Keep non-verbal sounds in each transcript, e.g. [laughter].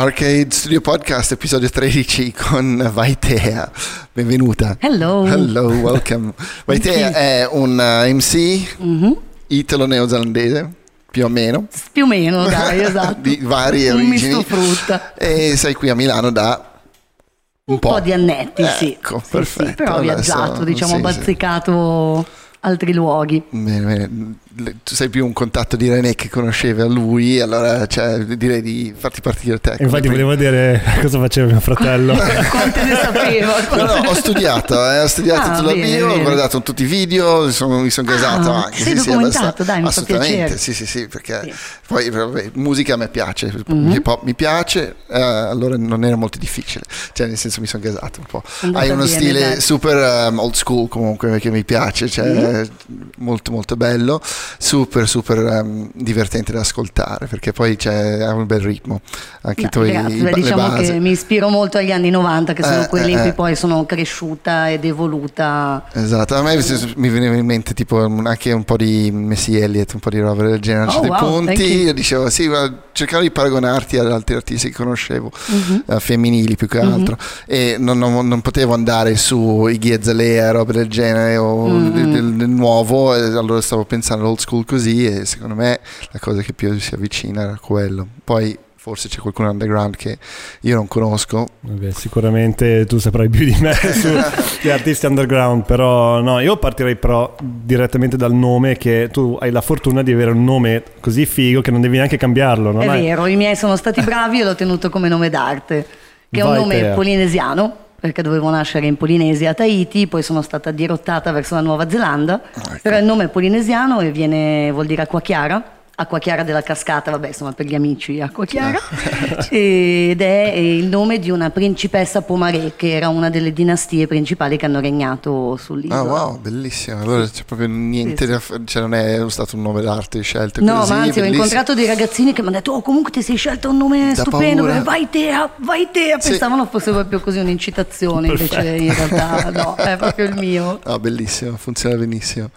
Arcade Studio Podcast, episodio 13 con Vaitea. Benvenuta. Hello. Hello, welcome. [laughs] Vaitea è un uh, MC Mhm. italo-neozelandese, più o meno, Più o meno, dai, [laughs] esatto. di varie Un origini. misto frutta. E sei qui a Milano da un, Un po' di annetti, sì. Ecco, Sì, sì, perfetto. però ho viaggiato, diciamo, sì, sì. bazzicato altri luoghi. Bene, bene. Tu sei più un contatto di René che conosceva lui, allora cioè, direi di farti partire te. Infatti primo. volevo vedere [laughs] cosa faceva mio fratello. [laughs] Quante ne sapevo? No, no, ho studiato, eh, ho studiato Ah, tutto la bene, bio, ho bene. guardato tutti i video, mi sono, mi sono Ah, gasato anche. sei sì, sì, documentato, abbastanza- dai, mi assolutamente, sì, sì, sì, perché Sì. poi vabbè, musica a me piace, Mhm. hip hop mi piace, eh, allora non era molto difficile, cioè nel senso mi sono gasato un po'. Andata Hai uno bene, stile dai. super um, old school comunque che mi piace, cioè Mhm. molto molto bello, super super um, divertente da ascoltare perché poi c'è ha un bel ritmo, anche No, tuoi grazie, i diciamo che mi ispiro molto agli anni 90 che sono Eh, quelli eh, in cui eh. poi sono cresciuta ed evoluta. Esatto, a me mi veniva in mente tipo un- anche un po' di Messi Elliott, un po' di roba del genere, Oh, c'è dei wow, punti, io dicevo sì, ma cercavo di paragonarti ad altri artisti che conoscevo, eh, femminili più che altro, e non, non- non potevo andare su Iggy Azalea, roba del genere o Mm. del, del- del nuovo, allora stavo pensando all'old school così e secondo me la cosa che più si avvicina era quello. Poi forse c'è qualcuno underground che io non conosco, Vabbè, sicuramente tu saprai più di me [laughs] sugli artisti underground, però no, io partirei però direttamente dal nome che tu hai la fortuna di avere un nome così figo che non devi neanche cambiarlo, non È hai- vero, i miei sono stati bravi e l'ho tenuto come nome d'arte, che è un Vai, nome Tea. polinesiano, perché dovevo nascere in Polinesia a Tahiti, poi sono stata dirottata verso la Nuova Zelanda, ecco. però il nome è polineziano e viene, vuol dire acqua chiara. Acqua chiara della cascata, vabbè, insomma, per gli amici, acqua chiara. [laughs] Ed è il nome di una principessa Pomaré, che era una delle dinastie principali che hanno regnato sull'isola. Ah wow, bellissimo. Allora c'è proprio niente Sì, da cioè non è stato un nome d'arte scelto No, così. ma anzi, ho incontrato dei ragazzini che mi hanno detto: Oh, comunque ti sei scelto un nome Da stupendo. paura. Vai te, vai te. Sì. Pensavano fosse proprio così un'incitazione, invece in realtà no, è proprio il mio. Ah, bellissimo, funziona benissimo.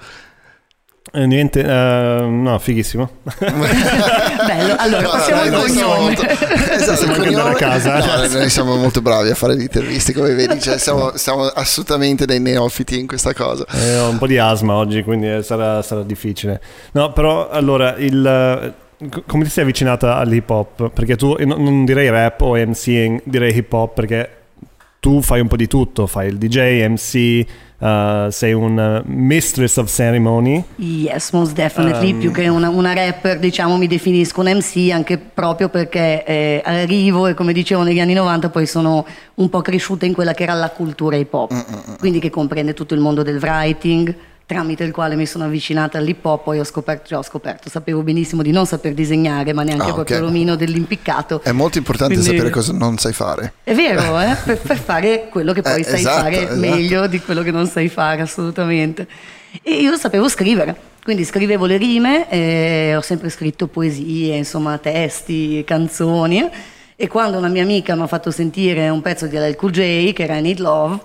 Eh, niente, eh, no, fighissimo. [laughs] Bello, allora No, passiamo noi- al cognome. molto- [laughs] Esatto, Possiamo anche andare a cognome- casa. No, noi siamo molto bravi a fare le interviste, come vedi, cioè, siamo, siamo assolutamente dei neofiti in questa cosa. Eh, ho un po' di asma oggi, quindi eh, sarà, sarà difficile. No, però allora, il, co- come ti sei avvicinata all'hip hop? Perché tu, non, non direi rap o MCing, direi hip hop perché tu fai un po' di tutto, fai il DJ, MC, eh, sei un eh, mistress of ceremony. Yes, most definitely. Um, Più che una, una rapper, diciamo, mi definisco un MC anche proprio perché eh, arrivo e come dicevo negli anni 90 poi sono un po' cresciuta in quella che era la cultura hip Mm, hop, quindi che comprende tutto il mondo del writing tramite il quale mi sono avvicinata all'hip hop poi ho scoperto, cioè ho scoperto, sapevo benissimo di non saper disegnare ma neanche Ah, ok. proprio l'omino dell'impiccato È molto importante Quindi- sapere cosa non sai fare. è vero, [laughs] eh? per, per fare quello che poi Eh, sai esatto, fare esatto. meglio di quello che non sai fare, assolutamente. E io sapevo scrivere, quindi scrivevo le rime, e ho sempre scritto poesie, insomma, testi, canzoni. eh. E quando una mia amica mi ha fatto sentire un pezzo di LL Cool J, che era Need Love,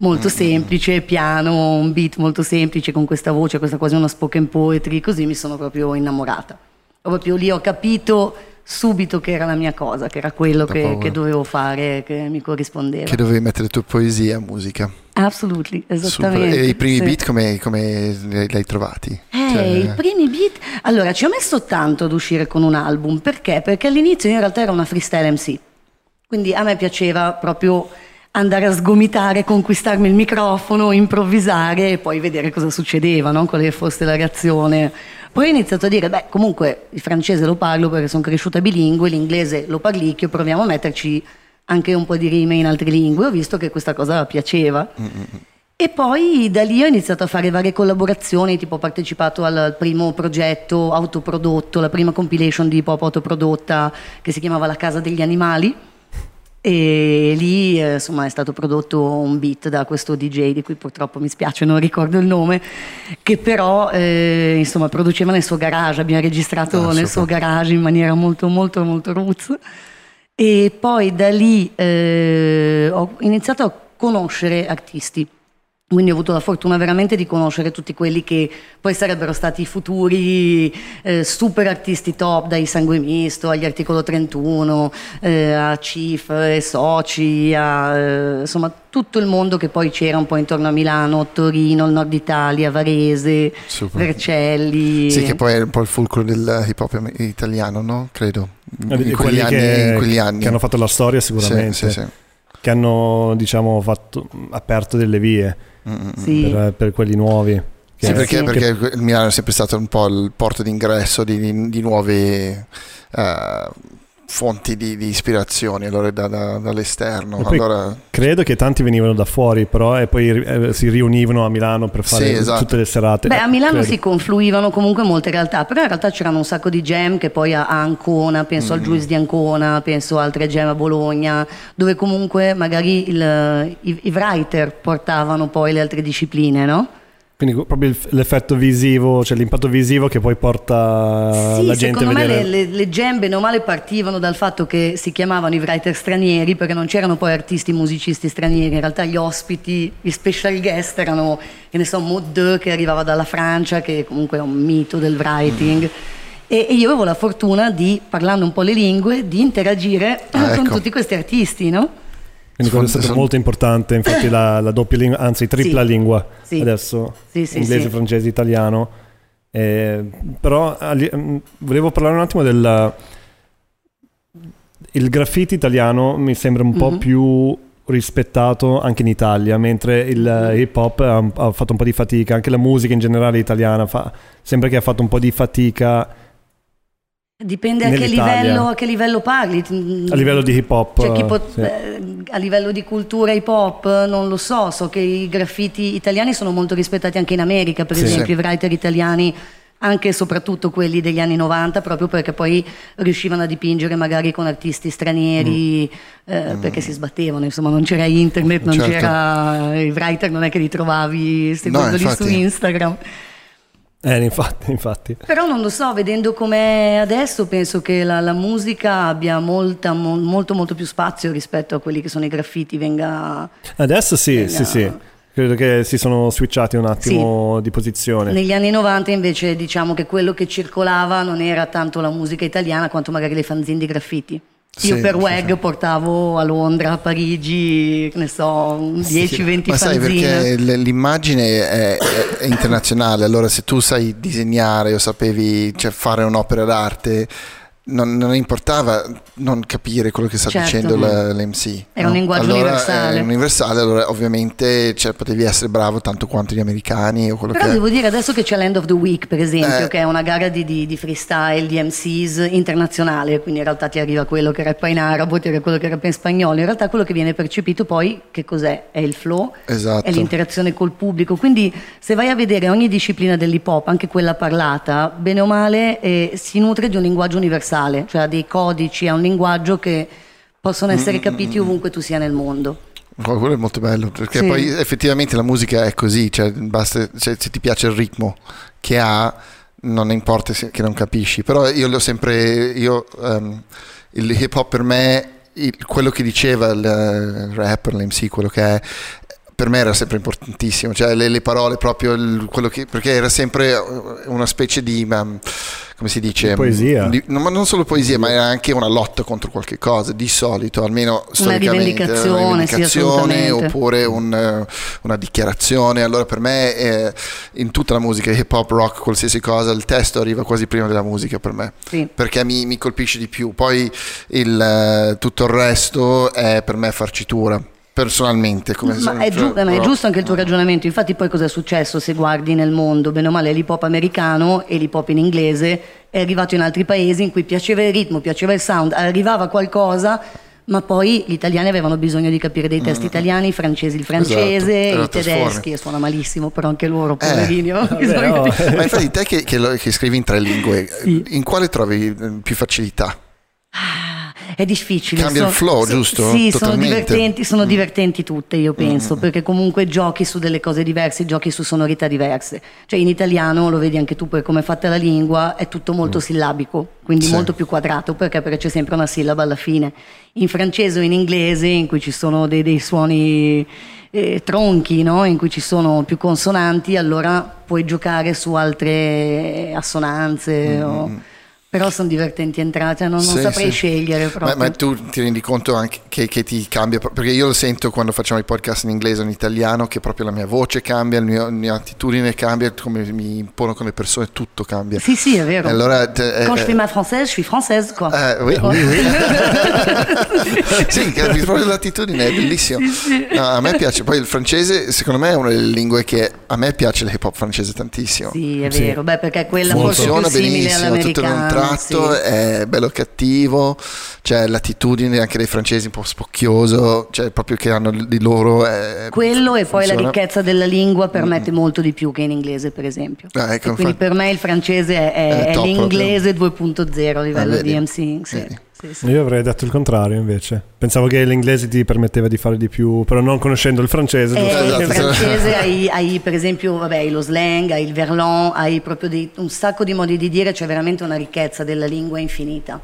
molto Mm-hmm. semplice, piano, un beat molto semplice, con questa voce, questa quasi una spoken poetry, così mi sono proprio innamorata. Proprio lì ho capito subito che era la mia cosa, che era quello che, che dovevo fare, che mi corrispondeva. Che dovevi mettere le tue poesie a musica. Absolutely, Super. esattamente. E i primi sì. beat come, come li hai trovati? Eh, Cioè, i primi beat. Allora, ci ho messo tanto ad uscire con un album, perché? Perché all'inizio io in realtà era una freestyle MC. Quindi a me piaceva proprio andare a sgomitare, conquistarmi il microfono, improvvisare e poi vedere cosa succedeva, no? quale fosse la reazione. Poi ho iniziato a dire, beh, comunque il francese lo parlo perché sono cresciuta bilingue, l'inglese lo parlicchio, proviamo a metterci anche un po' di rime in altre lingue. Ho visto che questa cosa piaceva. E poi da lì ho iniziato a fare varie collaborazioni, tipo ho partecipato al, al primo progetto autoprodotto, la prima compilation di hip hop autoprodotta che si chiamava La Casa degli Animali. E lì eh, insomma è stato prodotto un beat da questo DJ di cui purtroppo mi spiace, non ricordo il nome, che però eh, insomma produceva nel suo garage, abbiamo registrato Ah, nel suo garage in maniera molto molto molto roots. E poi da lì eh, ho iniziato a conoscere artisti Quindi ho avuto la fortuna veramente di conoscere tutti quelli che poi sarebbero stati i futuri eh, super artisti top, dai Sangue Misto agli Articolo 31, eh, a Chief e Soci, a eh, insomma tutto il mondo che poi c'era un po' intorno a Milano, Torino, il nord Italia, Varese, Super. Vercelli. Sì, che poi è un po' il fulcro del hip hop italiano, no? Credo. Eh, di In quegli, quelli anni, che, in quegli anni. che hanno fatto la storia Sì, sicuramente, sì, sì. che hanno diciamo fatto, aperto delle vie. Sì. per, per quelli nuovi. che- Sì, perché, Sì. perché il Milano è sempre stato un po' il porto d'ingresso di, di, di nuove eh, fonti di, di ispirazioni allora da- da- dall'esterno. Allora, Credo che tanti venivano da fuori, però, e poi eh, si riunivano a Milano per fare Sì, esatto. tutte le serate. Beh, a Milano Credo. si confluivano comunque molte realtà, però in realtà c'erano un sacco di jam che poi a a Ancona, penso Mm. al Juice di Ancona, penso a altre jam a Bologna, dove comunque magari il- i, i writer portavano poi le altre discipline, no? Quindi proprio l'effetto visivo, cioè l'impatto visivo che poi porta sì, la gente a secondo me vedere. le, le, le jam bene o male partivano dal fatto che si chiamavano i writer stranieri perché non c'erano poi artisti musicisti stranieri, in realtà gli ospiti, gli special guest erano, che ne so, Maud che arrivava dalla Francia, che comunque è un mito del writing. E, e io avevo la fortuna di, parlando un po' le lingue, di interagire Ah, con ecco. tutti questi artisti, no? Quindi quello è stato molto importante, infatti la, la doppia lingua, anzi tripla Sì. lingua Sì. adesso, Sì, inglese, francese, italiano. Eh, però mm, volevo parlare un attimo del... Il graffiti italiano mi sembra un po' Mhm. più rispettato anche in Italia, mentre il eh, hip hop ha, ha fatto un po' di fatica, anche la musica in generale italiana fa- sembra che ha fatto un po' di fatica Dipende a che, livello, a che livello parli. a livello di hip hop. Cioè, pot- sì. eh, a livello di cultura hip hop non lo so, so che i graffiti italiani sono molto rispettati anche in America, per Sì. esempio i writer italiani, anche e soprattutto quelli degli anni 90, proprio perché poi riuscivano a dipingere magari con artisti stranieri, eh, perché si sbattevano, insomma non c'era internet, non Certo. c'era i writer, non è che li trovavi seguendoli su infatti. Instagram. Eh, infatti, infatti. Però non lo so, vedendo com'è adesso, penso che la, la musica abbia molta, mo- molto molto più spazio rispetto a quelli che sono i graffiti, venga Adesso sì, Venga. sì, sì. Credo che si sono switchati un attimo di posizione. Negli anni 90 invece diciamo che quello che circolava non era tanto la musica italiana quanto magari le fanzine di graffiti. Io Sì, per sì, WEG sì. portavo a Londra, a Parigi, ne so, 10-20 Ma sai perché l'immagine è, è- è internazionale, allora se tu sai disegnare o sapevi cioè, fare un'opera d'arte, non, non importava non capire quello che sta Certo. dicendo la- l'MC. Era un linguaggio allora, universale. È universale, allora ovviamente cioè, potevi essere bravo tanto quanto gli americani o quello Però che devo dire adesso che c'è l'End of the Week, per esempio, Eh. che è una gara di, di- di freestyle, di MCs internazionale, quindi in realtà ti arriva quello che rappa in arabo, ti arriva quello che rappa in spagnolo, in realtà quello che viene percepito poi, che cos'è? È il flow, Esatto. è l'interazione col pubblico, quindi se vai a vedere ogni disciplina dell'hip hop, anche quella parlata, bene o male eh, si nutre di un linguaggio universale, cioè ha dei codici, ha un linguaggio che possono essere Mm, capiti ovunque tu sia nel mondo. Oh, quello è molto bello perché Sì. poi effettivamente la musica è così, cioè, basta, cioè, se ti piace il ritmo che ha, non importa se, che non capisci, però io l'ho sempre, io, ehm, il hip hop per me, il- quello che diceva il, il rapper, l'MC, quello che è, per me era sempre importantissimo, cioè le, le parole proprio, il- quello che, perché era sempre una specie di, um, come si dice? Di poesia. Di- no, ma non solo poesia, ma era anche una lotta contro qualche cosa, di solito, almeno storicamente. rivendicazione, una sì, rivendicazione assolutamente. oppure un, eh, una dichiarazione. Allora per me eh, in tutta la musica, hip hop, rock, qualsiasi cosa, il testo arriva quasi prima della musica per me. Sì. Perché mi, mi colpisce di più. Poi il, eh, tutto il resto è per me farcitura. Personalmente, come Ma, è, giu- cioè, ma è giusto anche il tuo ragionamento, infatti poi cosa è successo se guardi nel mondo, bene o male l'hip hop americano e l'hip hop in inglese è arrivato in altri paesi in cui piaceva il ritmo, piaceva il sound, arrivava qualcosa, ma poi gli italiani avevano bisogno di capire dei testi italiani, i francesi il francese, Esatto, i tedeschi, e suona malissimo, però anche loro, poverini, avevano Vabbè, [laughs] bisogno no. di- [laughs] Ma infatti te che, che lo- che scrivi in tre lingue, Sì. in quale trovi eh, più facilità? È difficile. Cambia il flow, giusto? Sì, sono divertenti, sono Mm. divertenti tutte, io penso, perché comunque giochi su delle cose diverse, giochi su sonorità diverse. Cioè in italiano, lo vedi anche tu per come è fatta la lingua, è tutto molto sillabico, quindi Mm. Sì. molto più quadrato, perché? Perché c'è sempre una sillaba alla fine. In francese o in inglese, in cui ci sono dei, dei suoni eh, tronchi, no? in cui ci sono più consonanti, allora puoi giocare su altre assonanze. o- Però sono divertenti entrate, non, non Mm, Sì, saprei sì. scegliere Ma, proprio. ma tu ti rendi conto anche che, che ti cambia? Perché io lo sento quando facciamo i podcast in inglese o in italiano, che proprio la mia voce cambia, il mio- la mia attitudine cambia, come mi impono con le persone, tutto cambia. Sì, sì, è vero. Allora, te- Quand eh, je fais ma française, je suis française, quoi. Eh, oui, oui, oui. [laughs] sì, capisci proprio l'attitudine, è bellissimo. No, a me piace, poi il francese secondo me è una delle lingue che a me piace l'hip hop francese tantissimo. Sì, è Sì. vero, beh, perché quella forse Funziona più simile benissimo, tutto in un all'americano. Tratto, sì. è bello cattivo, c'è l'attitudine anche dei francesi un po' spocchioso, cioè proprio che hanno di loro... è- Quello e poi la funziona. ricchezza della lingua permette molto di più che in inglese, per esempio. Ah, ecco, quindi per me il francese è, è- È top l'inglese 2.0 a livello Ah, vedi? di MCing. Sì. Vedi? Sì, sì. Io avrei detto il contrario invece. Pensavo che l'inglese ti permetteva di fare di più, però non conoscendo il francese. Eh, giusto? il Esatto. francese hai, [laughs] hai, per esempio vabbè, lo slang, hai il verlan, hai proprio dei- un sacco di modi di dire, c'è veramente una ricchezza della lingua infinita.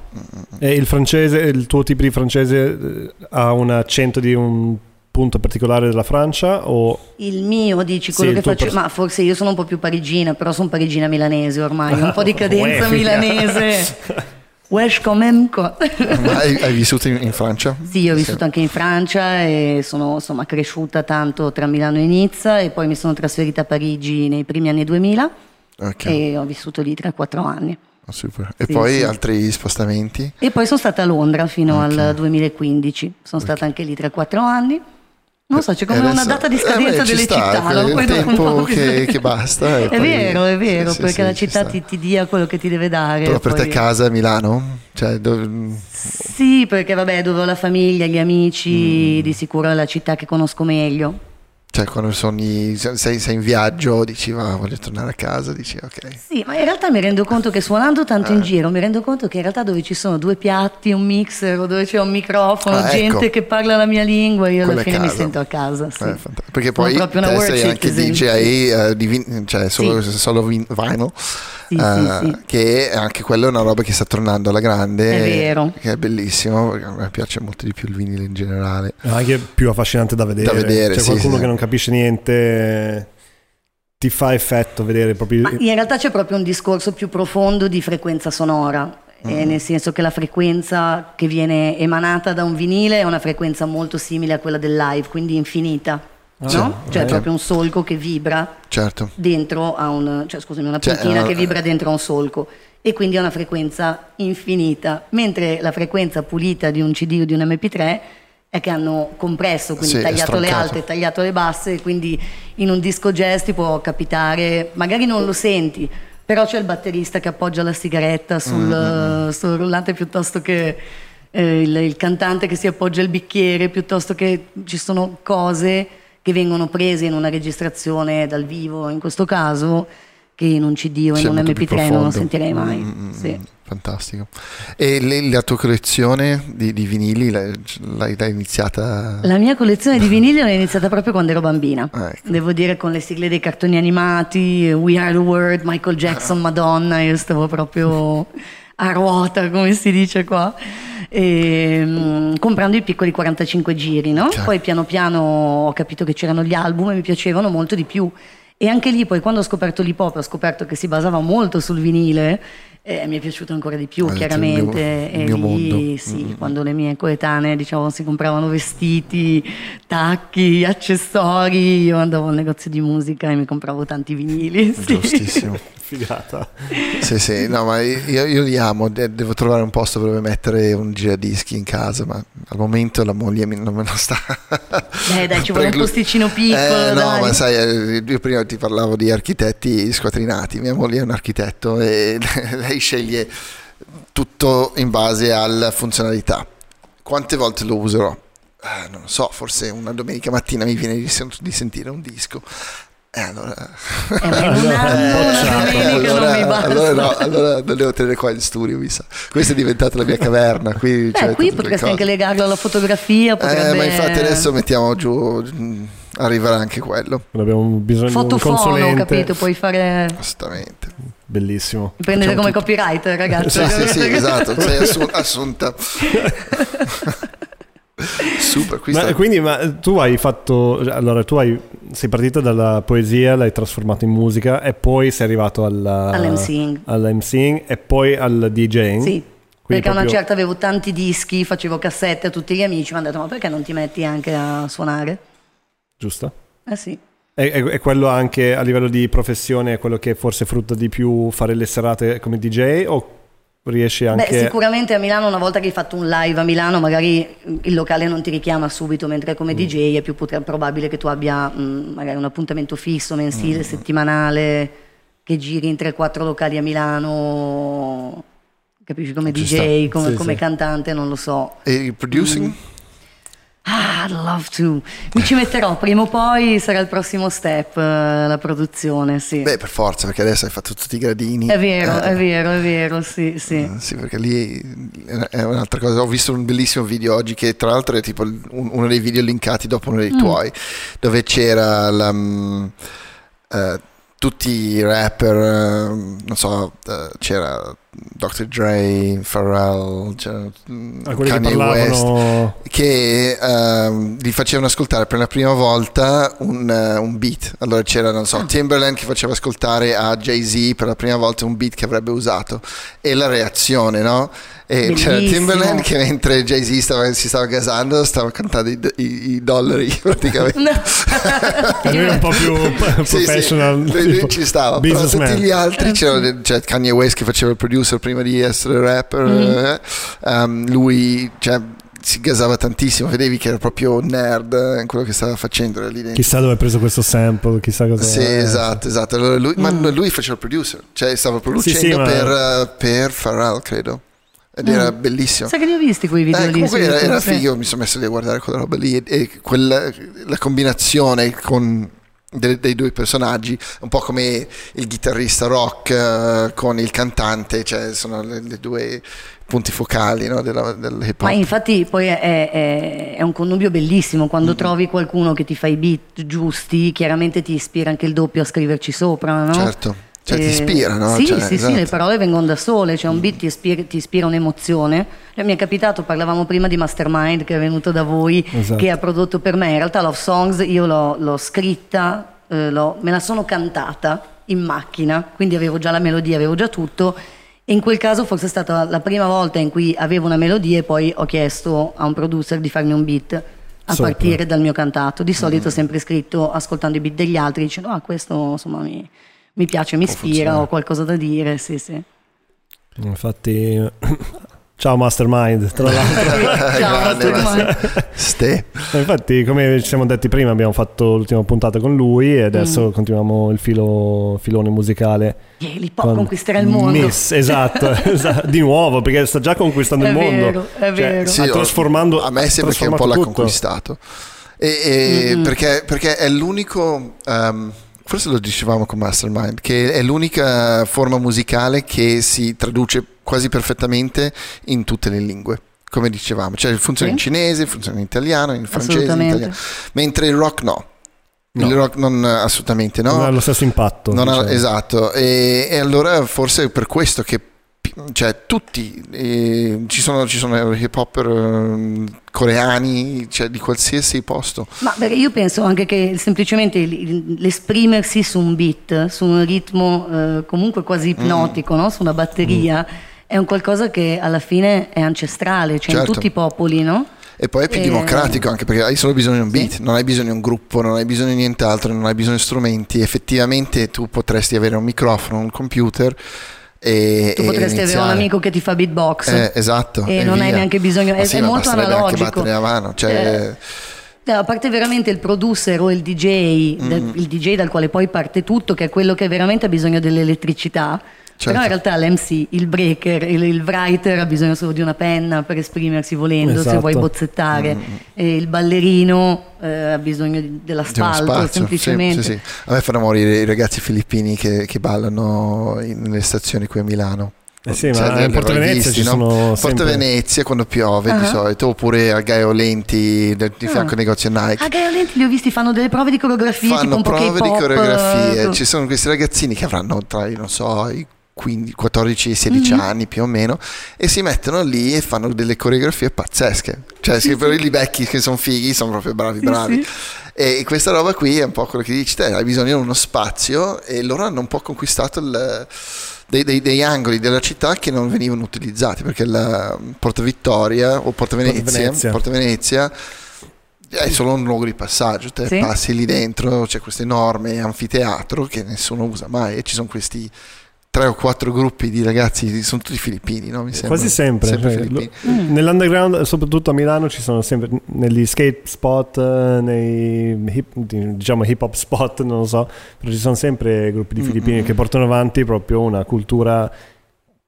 E il francese, il tuo tipo di francese eh, ha un accento di un punto particolare della Francia o Il mio, dici quello Sì, che faccio, pers- ma forse io sono un po' più parigina, però sono parigina milanese ormai, un po' di [laughs] cadenza milanese. [laughs] Wesh quand même quoi. Hai, hai vissuto in, in Francia? Sì, io ho vissuto anche in Francia e sono insomma cresciuta tanto tra Milano e Nizza e poi mi sono trasferita a Parigi nei primi anni 2000 Ok, e ho vissuto lì 3-4 anni. super. E Sì, poi sì. altri spostamenti? E poi sono stata a Londra fino Ok. al 2015, sono stata anche lì 3-4 anni. Non so, c'è come E una adesso- data di eh, scadenza beh, ci delle sta, città. no? Poi un tempo po' che- che basta, È poi- vero, è vero, sì, perché sì, la ci città ti, ti dia quello che ti deve dare. Però per te poi- casa a Milano? Cioè, dove- Sì, perché vabbè, dove ho la famiglia, gli Mm. amici, di sicuro è la città che conosco meglio. Cioè, quando sogni, sei, sei in viaggio, dici, va, voglio tornare a casa, dici, ok. Sì, ma in realtà mi rendo conto che suonando tanto Eh. in giro, mi rendo conto che in realtà dove ci sono due piatti, un mixer o dove c'è un microfono, Ah, gente ecco. che parla la mia lingua, io Quella alla fine mi sento a casa. Sì. Eh, perché poi sei anche. DJ eh, di vin- cioè solo, solo vin- vinyl Sì, eh, sì, sì. che anche quello è una roba che sta tornando alla grande È vero. che è bellissimo perché a me piace molto di più il vinile in generale è anche più affascinante da vedere. Da vedere, C'è sì, qualcuno sì. che non capisce niente, ti fa effetto vedere proprio... Ma in realtà c'è proprio un discorso più profondo di frequenza sonora. eh, Mm. nel senso che la frequenza che viene emanata da un vinile è una frequenza molto simile a quella del live, quindi infinita. No? Cioè è proprio un solco che vibra certo. dentro a un, cioè scusami, una Cioè, puntina eh, che vibra dentro a un solco. E quindi ha una frequenza infinita, mentre la frequenza pulita di un CD o di un MP3 è che hanno compresso, quindi Sì, tagliato le alte, tagliato le basse, e quindi in un disco jazz ti può capitare, magari non lo senti, però c'è il batterista che appoggia la sigaretta sul, Mm, sul rullante piuttosto che eh, il, il cantante che si appoggia il bicchiere, piuttosto che ci sono cose che vengono prese in una registrazione dal vivo, in questo caso, che in un CD o in Sì, un molto più MP3 non lo sentirei mai. Mm, mm, Sì. mm, fantastico e le- la tua collezione di, di vinili l'hai, l'hai- l'hai iniziata La mia collezione di vinili l'ho iniziata proprio quando ero bambina. Ah, ecco. Devo dire con le sigle dei cartoni animati, We Are the World, Michael Jackson, [laughs] Madonna, io stavo proprio a ruota, come si dice qua. E, mm, comprando i piccoli 45 giri, no? Chiaro. Poi piano piano ho capito che c'erano gli album e mi piacevano molto di più. E anche lì poi quando ho scoperto l'hip hop ho scoperto che si basava molto sul vinile e mi è piaciuto ancora di più Ha detto il chiaramente. mio- il e mio lì, mondo. sì, Mm. quando le mie coetanee diciamo si compravano vestiti, tacchi, accessori, io andavo al negozio di musica e mi compravo tanti vinili. [laughs] sì. giustissimo Figata. Sì, sì, no, ma io, io li amo, de- devo trovare un posto dove mettere un giradischi in casa, ma al momento la moglie non me lo sta. Beh, dai, ci vuole un posticino piccolo, Eh, no, dai. ma sai, eh, io prima ti parlavo di architetti squatrinati, mia moglie è un architetto e [laughs] lei sceglie tutto in base alla funzionalità. Quante volte lo userò? Eh, non lo so, forse una domenica mattina mi viene di, sen- di sentire un disco. Eh, allora... Eh, una [laughs] non mi basta. allora no, allora non devo tenere qua in studio, mi sa. Questa è diventata la mia caverna. Qui, Beh, c'è qui potresti anche legarlo alla fotografia, Eh, potrebbe... ma infatti adesso mettiamo giù, mm, arriverà anche quello, Abbiamo bisogno di un Fotofono, consulente. capito? Puoi fare... assolutamente. Bellissimo. Prendere Facciamo come tutto. copywriter, ragazzi. Sì, sì, sì, esatto, sei [laughs] assun- assunta. [laughs] Super, qui Ma, sta- quindi ma tu hai fatto allora tu hai, sei partita dalla poesia l'hai trasformato in musica e poi sei arrivato alla, All'MCing. all'MCing e poi al DJing Sì, Quindi perché a una proprio- certa avevo tanti dischi, facevo cassette a tutti gli amici, mi hanno detto ma perché non ti metti anche a suonare? Giusto? Eh sì. E, e- e quello anche a livello di professione è quello che forse frutta di più fare le serate come DJ o riesci anche Beh, sicuramente a Milano, una volta che hai fatto un live a Milano, magari il locale non ti richiama subito, mentre come Mm. DJ è più potre- probabile che tu abbia mm, magari un appuntamento fisso, mensile, Mm. settimanale, che giri in 3-4 locali a Milano, capisci, come Ci DJ, sta. come, Sì, come sì. cantante, non lo so. E il producing? Ah, love to. Mi ci metterò, prima o poi sarà il prossimo step, eh, la produzione, sì. Beh, per forza, perché adesso hai fatto tutti i gradini. È vero, Eh, è vero, è vero, sì, sì. eh, Sì, perché lì è un'altra cosa. Ho visto un bellissimo video oggi che tra l'altro è tipo uno dei video linkati dopo uno dei Mm. tuoi, dove c'era la, eh, tutti i rapper, eh, non so, eh, c'era Dr. Dre, Pharrell, mm, Ah, quelli che Kanye West che ehm, gli facevano ascoltare per la prima volta un, eh, un beat. Allora c'era, non Ah. so, Timberland che faceva ascoltare a Jay-Z per la prima volta un beat che avrebbe usato e la reazione, no? E c'era Bellissimo. Timberland che mentre Jay-Z stava- si stava gasando stava cantando i, i- i dollari [laughs] praticamente. lui è un po' più [laughs] Sì, sì, professional lui- lui tipo ci stava però tutti gli Eh, altri c'era cioè, Kanye West che faceva il producer prima di essere rapper Mm-hmm. eh, ehm, lui cioè, si gasava tantissimo vedevi che era proprio nerd eh, in quello che stava facendo era lì dentro chissà dove hai preso questo sample chissà cosa sì, esatto, esatto. Allora lui, Mm. Ma lui faceva il producer, cioè stava producendo Sì, sì, ma- per, eh, per Pharrell, credo. Ed era bellissimo. Sai che li ho visti quei video Eh, lì? era, era sì. figo, mi sono messo lì a guardare quella roba lì e, e quella- la combinazione con dei, dei due personaggi, un po' come il chitarrista rock eh, con il cantante, cioè sono le, le due punti focali no, della, del hip Ma hop. infatti poi è, è- è un connubio bellissimo, quando Mm. trovi qualcuno che ti fa i beat giusti, chiaramente ti ispira anche il doppio a scriverci sopra, no? Certo, cioè ti ispira, no? Sì, Cioè, sì, esatto. sì, le parole vengono da sole, cioè un beat ti ispira, ti ispira un'emozione. Cioè, mi è capitato, parlavamo prima di Mastermind che è venuto da voi, Esatto. che ha prodotto per me. In realtà Love Songs io l'ho, l'ho scritta, eh, l'ho- me la sono cantata in macchina, quindi avevo già la melodia, avevo già tutto. E in quel caso forse è stata la prima volta in cui avevo una melodia e poi ho chiesto a un producer di farmi un beat a Sopra. partire dal mio cantato. Di Mm. solito ho sempre scritto ascoltando i beat degli altri, dicendo ah questo insomma mi, mi piace, mi ispira, ho qualcosa da dire, sì sì. infatti [coughs] ciao Mastermind tra l'altro [laughs] Ciao, Grande, Mastermind. Ste. Infatti, come ci siamo detti prima, abbiamo fatto l'ultima puntata con lui e Mm. adesso continuiamo il filo, filone musicale. Yeah, l'hip hop conquisterà il mondo. Miss, esatto, [laughs] esatto, di nuovo, perché sta già conquistando È il mondo. vero, è vero. Sì, ha ho- trasformando, a me sembra che un po' l'ha tutto. conquistato. E- e perché, perché è l'unico, ehm, forse lo dicevamo con Mastermind, che è l'unica forma musicale che si traduce quasi perfettamente in tutte le lingue. Come dicevamo, cioè funziona in Sì. cinese, funziona in italiano, in francese, in italiano. mentre il rock no. No. Il rock non assolutamente no. Non ha lo stesso impatto. Non ha- diciamo. esatto, e, e allora forse è per questo che cioè, tutti eh, ci, sono, ci sono hip hopper eh, coreani cioè, di qualsiasi posto. Ma perché io penso anche che semplicemente l'esprimersi su un beat, su un ritmo eh, comunque quasi Mm. ipnotico, no? su una batteria, è un qualcosa che alla fine è ancestrale, cioè Certo. in tutti i popoli, no? E poi è più Eh, democratico anche perché hai solo bisogno di un sì. beat, non hai bisogno di un gruppo, non hai bisogno di nient'altro, non hai bisogno di strumenti. Effettivamente tu potresti avere un microfono, un computer e Tu e potresti avere un iniziare. amico che ti fa beatbox. Eh, esatto. E non hai neanche bisogno- Ma è- sì, è molto basterebbe anche analogico. battere a mano, cioè, Eh, A parte veramente il producer o il DJ, Mm. del- il DJ dal quale poi parte tutto, che è quello che veramente ha bisogno dell'elettricità, Però in Certo. realtà l'MC, il breaker, il, il writer ha bisogno solo di una penna per esprimersi volendo, se Esatto. vuoi bozzettare. E il ballerino eh, ha bisogno di- Di dell'asfalto, spazio, semplicemente. Sì, sì, sì. A me fanno morire i ragazzi filippini che, che ballano in- nelle stazioni qui a Milano. Eh sì, Cioè, ma in Porto Venezia visti, ci no? sono Porto sempre... Venezia quando piove di Ah. solito, oppure a Gaio Lenti di fianco al negozio Nike. A Gaia Lenti li ho visti, fanno delle prove di coreografie, tipo fanno prove di K-pop, coreografie. eh, Ci sono questi ragazzini che avranno tra i, non so, i 15, 14 e 16 Mhm. anni più o meno e si mettono lì e fanno delle coreografie pazzesche. Cioè, se per i vecchi che sono fighi sono proprio bravi, Sì, bravi. sì. E questa roba qui è un po' quello che dici te, hai bisogno di uno spazio e loro hanno un po' conquistato il- dei, dei- degli angoli della città che non venivano utilizzati perché la Porta Vittoria o Porta Venezia, Venezia. Porta Venezia è solo un luogo di passaggio, te Sì. passi lì dentro, c'è questo enorme anfiteatro che nessuno usa mai e ci sono questi tre o quattro gruppi di ragazzi, sono tutti filippini, no? Mi sembra. Quasi sempre, cioè, filippini. lo- nell'underground, soprattutto a Milano, ci sono sempre negli skate spot, eh, nei hip, diciamo hip hop spot, non lo so, però ci sono sempre gruppi di Mm, filippini mm, che portano avanti proprio una cultura,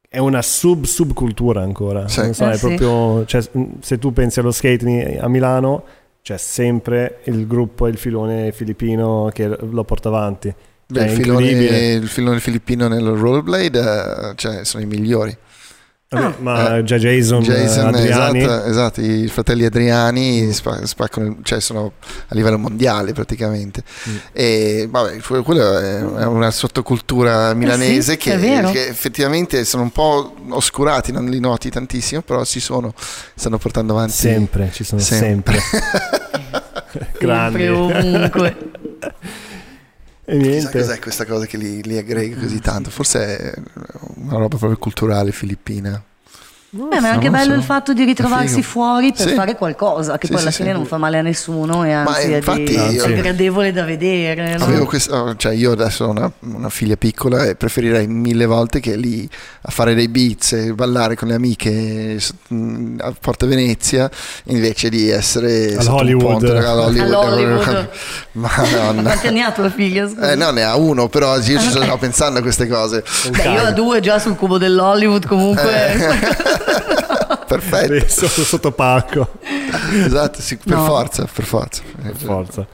è una sub subcultura ancora, Sì. non so, Eh è sì. proprio, cioè, se tu pensi allo skate a Milano, c'è sempre il gruppo e il filone filippino che lo porta avanti. Beh, il, filone, il filone filippino nel rollerblade eh, cioè, sono i migliori. Vabbè, ma Eh, già Jason, Jason, Adriani, esatto, esatto, i fratelli Adriani spa- spaccano, cioè sono a livello mondiale praticamente. Mm. E vabbè, que- quello è una sottocultura milanese Eh sì, che, che effettivamente sono un po' oscurati, non li noti tantissimo, però si sono, stanno portando avanti. sempre, ci sono sempre. [laughs] Grandi. sempre ovunque. [laughs] E Chissà niente. cos'è questa cosa che li, li aggrega così tanto, forse è una roba proprio culturale filippina. Non Eh, ma è anche bello il fatto di ritrovarsi fuori per Sì. fare qualcosa, che Sì, poi alla sì, fine sì. non fa male a nessuno e anzi è, infatti di- io- è gradevole da vedere. no? Avevo questa, cioè io adesso ho una, una figlia piccola e preferirei mille volte che lì a fare dei beats e ballare con le amiche a Porta Venezia invece di essere Al sotto un Hollywood. ponte, all'Hollywood. All'Hollywood. Madonna. [laughs] Quanti anni ha tua figlia? scusa? Eh, no, ne ha uno, però io ci stavo [laughs] pensando a queste cose. Beh, io a due già sul cubo dell'Hollywood comunque. Eh. [laughs] Perfetto, sotto, sotto palco. esatto, sì, per No. forza, per forza. Per forza.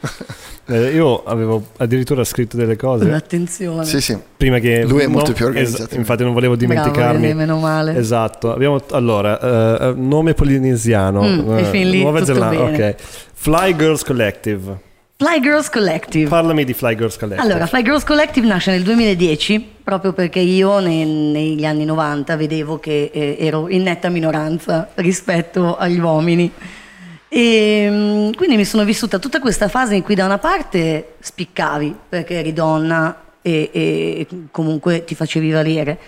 Eh, io avevo addirittura scritto delle cose Attenzione. Sì, sì. prima che Lui è molto no, più organizzato. es- infatti non volevo Bravo, dimenticarmi. René, meno male. Esatto. Abbiamo allora eh, eh, nome polinesiano. Mm, e fin lì Nuova Zelanda. Ok. Fly Girls Collective. Fly Girls Collective. Parlami di Fly Girls Collective. Allora, Fly Girls Collective nasce nel 2010 proprio perché io ne- negli anni 90 vedevo che eh, ero in netta minoranza rispetto agli uomini. E mm, quindi mi sono vissuta tutta questa fase in cui da una parte spiccavi perché eri donna e, e comunque ti facevi valere,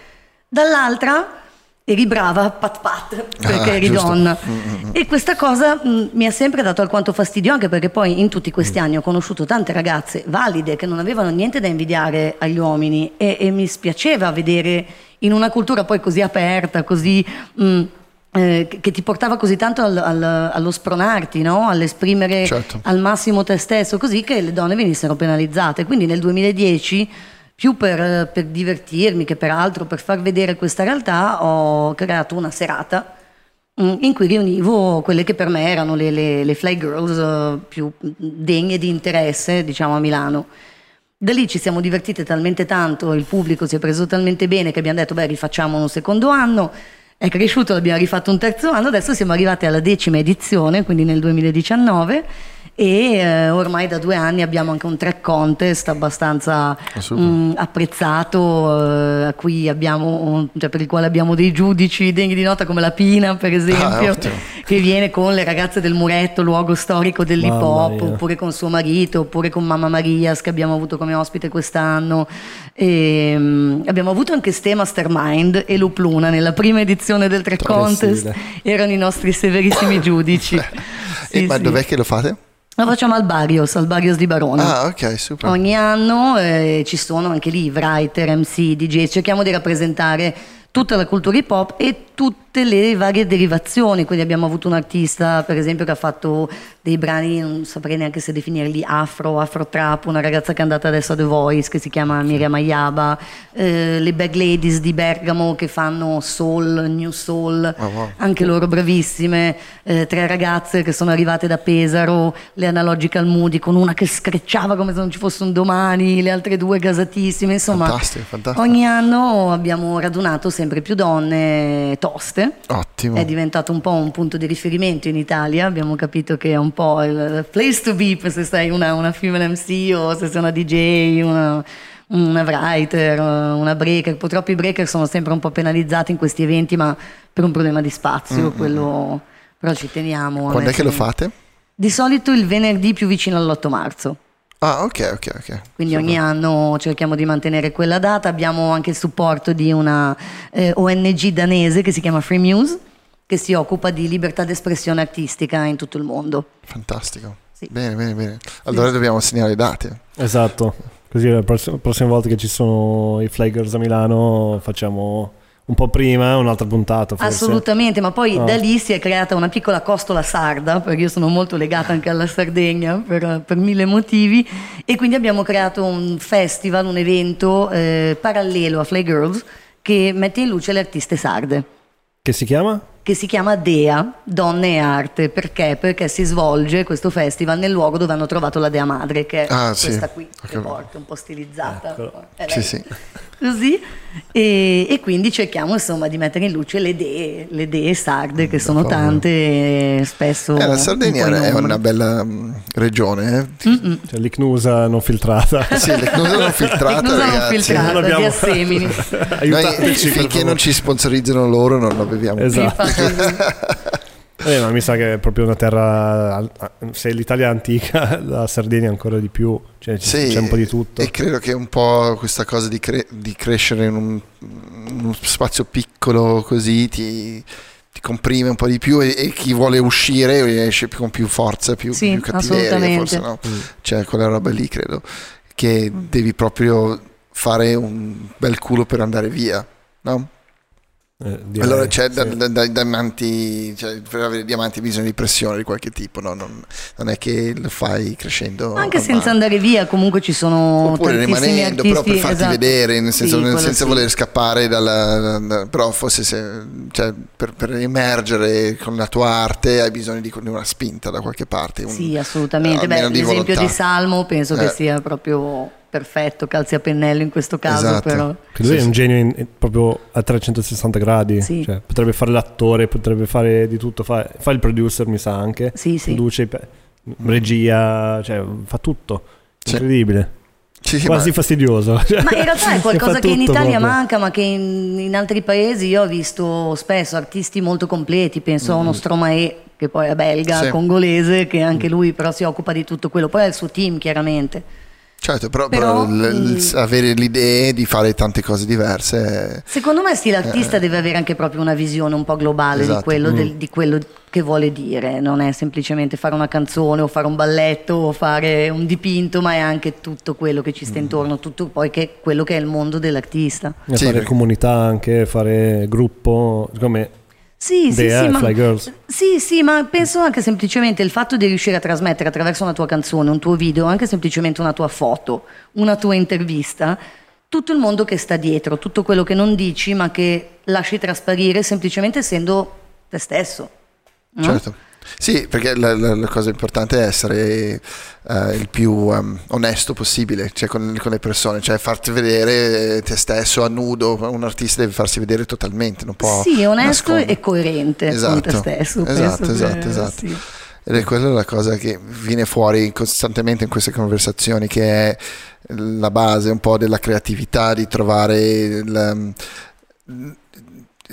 dall'altra eri brava pat pat perché Ah, eri giusto. donna. E questa cosa mh, mi ha sempre dato alquanto fastidio, anche perché poi in tutti questi anni ho conosciuto tante ragazze valide che non avevano niente da invidiare agli uomini e, e mi spiaceva vedere in una cultura poi così aperta, così... mh, eh, che che ti portava così tanto al- al- allo spronarti, no? all'esprimere Certo. al massimo te stesso, così che le donne venissero penalizzate. Quindi nel 2010, più per, per divertirmi che per altro, per far vedere questa realtà, ho creato una serata mm, in cui riunivo quelle che per me erano le, le- le fly girls eh, più degne di interesse, diciamo, a Milano. Da lì ci siamo divertite talmente tanto, il pubblico si è preso talmente bene che abbiamo detto, beh, rifacciamo un secondo anno. È cresciuto, abbiamo rifatto un terzo anno, adesso siamo arrivati alla decima edizione, quindi nel 2019, e eh, ormai da due anni abbiamo anche un track contest abbastanza super. mm, apprezzato, eh, a cui abbiamo, cioè per il quale abbiamo dei giudici degni di nota come la Pina, per esempio, ottimo. che viene con le ragazze del Muretto, luogo storico dell'hip hop, oppure con suo marito, oppure con Mamma Marias che abbiamo avuto come ospite quest'anno. E, mm, abbiamo avuto anche Ste Mastermind e Lup Luna nella prima edizione del Track Contest, erano i nostri severissimi [laughs] giudici. E, Sì, ma sì. dov'è che lo fate? Lo facciamo al Barrios, al Barrios di Barona. Ah, ok, super. Ogni anno eh, ci sono anche lì writer, MC, DJ, cerchiamo di rappresentare tutta la cultura hip hop e tutte tutte le varie derivazioni, quindi abbiamo avuto un artista per esempio che ha fatto dei brani, non saprei neanche se definirli afro, afro trap, una ragazza che è andata adesso a The Voice che si chiama Miriam Ayaba, eh, le Bag Ladies di Bergamo che fanno soul, new soul, Oh, wow. anche loro bravissime, eh, tre ragazze che sono arrivate da Pesaro, le Analogical Moody con una che screcciava come se non ci fosse un domani, le altre due gasatissime, insomma Fantastico, fantastico. ogni anno abbiamo radunato sempre più donne toste. Ottimo. È diventato un po' un punto di riferimento in Italia, abbiamo capito che è un po' il place to be se sei una, una female MC o se sei una DJ, una, una writer, una breaker. Purtroppo i breaker sono sempre un po' penalizzati in questi eventi, ma per un problema di spazio, quello... però ci teniamo. Quando è che lo fate? Di solito il venerdì più vicino all'8 marzo. Ah, ok, ok, ok. Quindi Super. ogni anno cerchiamo di mantenere quella data. Abbiamo anche il supporto di una eh, ONG danese che si chiama Free Muse, che si occupa di libertà d'espressione artistica in tutto il mondo. Fantastico. Sì. Bene, bene, bene. Allora dobbiamo segnare le date. Esatto, così la prossima, prossima volta che ci sono i Flaggers a Milano facciamo un po' prima un'altra puntata forse. Assolutamente, ma poi Ah. da lì si è creata una piccola costola sarda, perché io sono molto legata anche alla Sardegna per, per mille motivi, e quindi abbiamo creato un festival, un evento eh, parallelo a Fly Girls che mette in luce le artiste sarde. Che si chiama? Che si chiama Dea, Donne e Arte. Perché? Perché si svolge questo festival nel luogo dove hanno trovato la Dea Madre, che è Ah, sì. questa qui, Ok. che porta un po' stilizzata. Ecco. Sì, sì. Così. E, e quindi cerchiamo insomma di mettere in luce le dee, le dee sarde, che sono tante e spesso... Eh, la Sardegna un è una bella mm, regione. eh. Cioè l'icnusa non filtrata. [laughs] Sì, le cose non filtrate, L'icnusa non filtrata. Non abbiamo- di Assemini. [laughs] Noi finché non ci sponsorizzano loro non lo beviamo. Esatto. Eh, ma mi sa che è proprio una terra. Se l'Italia è antica, [laughs] la Sardegna ancora di più. Cioè, ci- Sì, c'è un po' di tutto. E credo che un po' questa cosa di, cre- di crescere in un, in uno spazio piccolo così ti, ti comprime un po' di più e, e chi vuole uscire esce più- con più forza, più, Sì, più cattiveria, forse no? Mm. Cioè quella roba lì credo che devi proprio fare un bel culo per andare via, no? Eh, Allora c'è da- sì. da- dai diamanti, cioè, per avere diamanti bisogna di pressione di qualche tipo, no? non, non è che lo fai crescendo. anche senza andare via, comunque ci sono Oppure rimanendo, artisti, però per farti esatto. vedere, nel Sì, senso, nel- quello senza sì. voler scappare dalla... da- da- però forse se, cioè, per, per emergere con la tua arte hai bisogno di una spinta da qualche parte. un- Sì, assolutamente. eh, Beh, di l'esempio volontà. di Salmo penso che Eh. sia proprio perfetto, calzi a pennello in questo caso, Esatto. però. Che lui Sì, è sì. un genio in- proprio a 360 gradi. Sì. Cioè, potrebbe fare l'attore, potrebbe fare di tutto. Fa, fa il producer, mi sa anche. Sì, sì. Produce regia, cioè, fa tutto. Sì. Incredibile. Sì, sì, Quasi ma- fastidioso. Cioè, Ma in realtà è [laughs] qualcosa che in Italia proprio. manca, ma che in, in altri paesi io ho visto spesso artisti molto completi. Penso a uno Stromae, che poi è belga, Mm. Sì. congolese, che anche lui però si occupa di tutto quello. Poi ha il suo team, chiaramente. Certo, però, Però, però l- l- mm. avere l'idea di fare tante cose diverse... Secondo me sì, l'artista deve avere anche proprio una visione un po' globale di, Esatto. quello del- di quello che vuole dire, non è semplicemente fare una canzone o fare un balletto o fare un dipinto, ma è anche tutto quello che ci sta intorno, tutto poi che è quello che è il mondo dell'artista. E Sì, fare perché- comunità anche, fare gruppo. Come Sì, sì, sì, ma, sì, sì, ma penso anche semplicemente il fatto di riuscire a trasmettere attraverso una tua canzone, un tuo video, anche semplicemente una tua foto, una tua intervista, tutto il mondo che sta dietro, tutto quello che non dici ma che lasci trasparire semplicemente essendo te stesso. no? Certo. Sì, perché la, la- la cosa importante è essere eh, il più ehm, onesto possibile cioè con, con le persone, cioè farti vedere te stesso a nudo. Un artista deve farsi vedere totalmente, non può. Sì, onesto nascondere. e coerente con te Esatto. stesso. Esatto, esatto, che- esatto. sì. Ed è quella la cosa che viene fuori costantemente in queste conversazioni, che è la base un po' della creatività, di trovare il,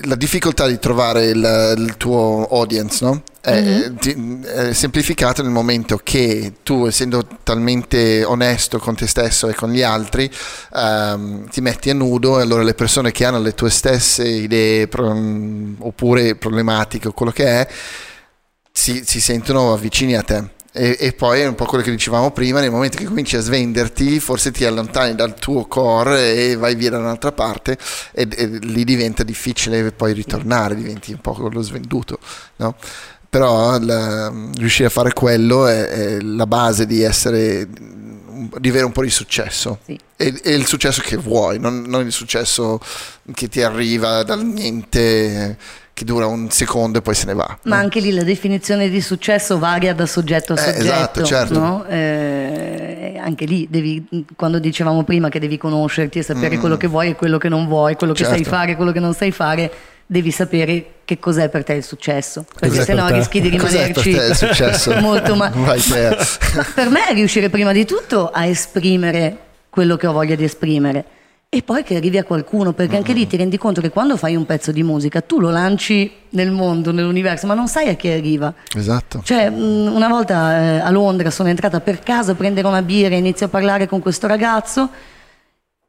la difficoltà di trovare il, il tuo audience, no? È, Mhm. ti- è semplificato nel momento che tu, essendo talmente onesto con te stesso e con gli altri, ehm, ti metti a nudo e allora le persone che hanno le tue stesse idee pro- oppure problematiche o quello che è, si, si sentono vicini a te E, e poi è un po' quello che dicevamo prima, nel momento che cominci a svenderti, forse ti allontani dal tuo core e vai via da un'altra parte e, e lì diventa difficile poi ritornare, diventi un po' lo svenduto, no? Però la, riuscire a fare quello è, è la base di essere di avere un po' di successo Sì. e, e il successo che vuoi, non, non il successo che ti arriva dal niente, che dura un secondo e poi se ne va. Ma no? anche lì la definizione di successo varia da soggetto a Eh, soggetto. esatto, certo. no? Eh, anche lì devi, quando dicevamo prima che devi conoscerti e sapere Mm. quello che vuoi e quello che non vuoi, quello che sai Certo. fare e quello che non sai fare, devi sapere che cos'è per te il successo. Perché Cos'è se no te? rischi di Cos'è per rimanerci te il successo? [laughs] molto ma- Vai te. [laughs] Ma per me è riuscire prima di tutto a esprimere quello che ho voglia di esprimere e poi che arrivi a qualcuno, perché anche lì ti rendi conto che quando fai un pezzo di musica tu lo lanci nel mondo, nell'universo, ma non sai a chi arriva. Esatto. Cioè, mh, una volta eh, a Londra sono entrata per caso a prendere una birra e inizio a parlare con questo ragazzo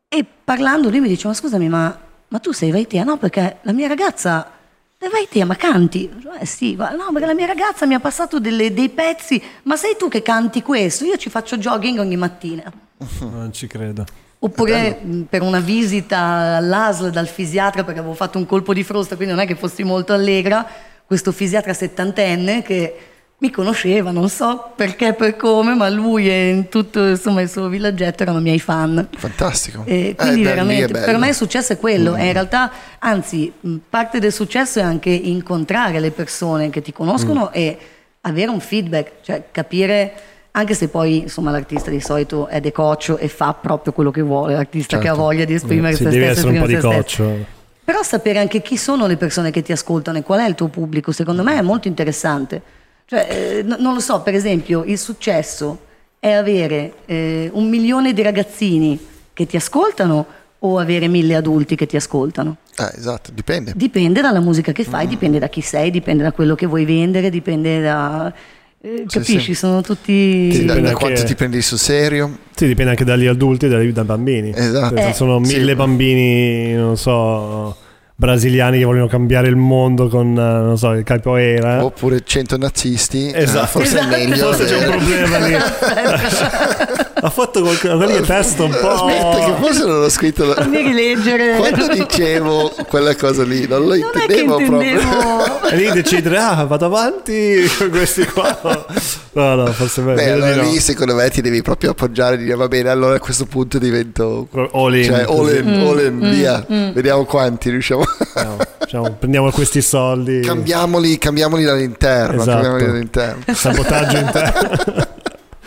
e parlando lui mi dice, ma scusami, ma, ma tu sei Vaitia? No, perché la mia ragazza... "Eh, Vaitia, ma canti? Eh sì, ma no, perché la mia ragazza mi ha passato delle- dei pezzi, ma sei tu che canti questo? Io ci faccio jogging ogni mattina. [laughs] Non ci credo. Oppure mh, per una visita all'ASL dal fisiatra perché avevo fatto un colpo di frusta, quindi non è che fossi molto allegra, questo fisiatra settantenne che mi conosceva, non so perché e per come, ma lui e in tutto insomma, il suo villaggetto erano miei fan. Fantastico. E Eh, quindi beh, lì è veramente bello. per me il successo è quello, Mm. e in realtà anzi parte del successo è anche incontrare le persone che ti Mm. conoscono e avere un feedback, cioè capire anche se poi insomma l'artista di solito è decoccio e fa proprio quello che vuole, l'artista che ha Certo. voglia di esprimere Sì, se devi stesso, essere un po' di coccio. Però sapere anche chi sono le persone che ti ascoltano e qual è il tuo pubblico, secondo me è molto interessante. Cioè, eh, non lo so, per esempio, il successo è avere eh, un milione di ragazzini che ti ascoltano o avere mille adulti che ti ascoltano. Eh, esatto, dipende. Dipende dalla musica che fai, dipende da chi sei, dipende da quello che vuoi vendere, dipende da... eh, Sì, capisci? sì. Sono tutti... Sì, da, dipende da quanto ti prendi sul serio. Sì, dipende anche dagli adulti e dai, dai bambini. Esatto. Cioè, Eh. Sono Sì. mille bambini, non so, brasiliani che vogliono cambiare il mondo con, eh, non so, il capoeira. Oppure 100 nazisti. eh, Esatto. forse Esatto. è meglio. Forse c'è un avere- problema lì. [laughs] [laughs] ha fatto qualcosa, quelli che testo un po'... Aspetta, che forse non ho scritto. la- Fammi rileggere. Quando dicevo quella cosa lì, non lo Non che intendevo proprio. intendevo... E lì decidere, ah, vado avanti con questi qua. No, no, forse è Beh, meglio allora di no. lì secondo me ti devi proprio appoggiare e dire va bene, allora a questo punto divento All in. cioè all in, all in, via. Vediamo quanti riusciamo. No, diciamo, prendiamo questi soldi. cambiamoli, cambiamoli dall'interno, Esatto. cambiamoli dall'interno. Sabotaggio interno. [laughs]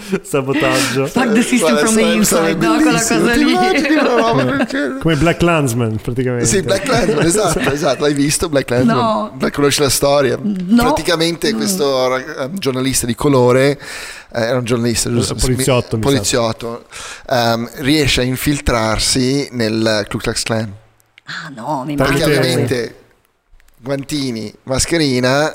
[laughs] Sabotaggio. Fuck the system Guarda, from the inside, no? Quella cosa lì. [laughs] roba? Come Black Clansman, praticamente. Sì, Black Clansman, esatto, [laughs] esatto, l'hai visto Black Clansman? No. La conosci la storia? No. Praticamente questo rag- giornalista di colore, eh, era un giornalista, giusto? Poliziotto, poliziotto ehm, riesce a infiltrarsi nel Ku Klux Klan. Ah no, mi Perché ovviamente guantini, mascherina,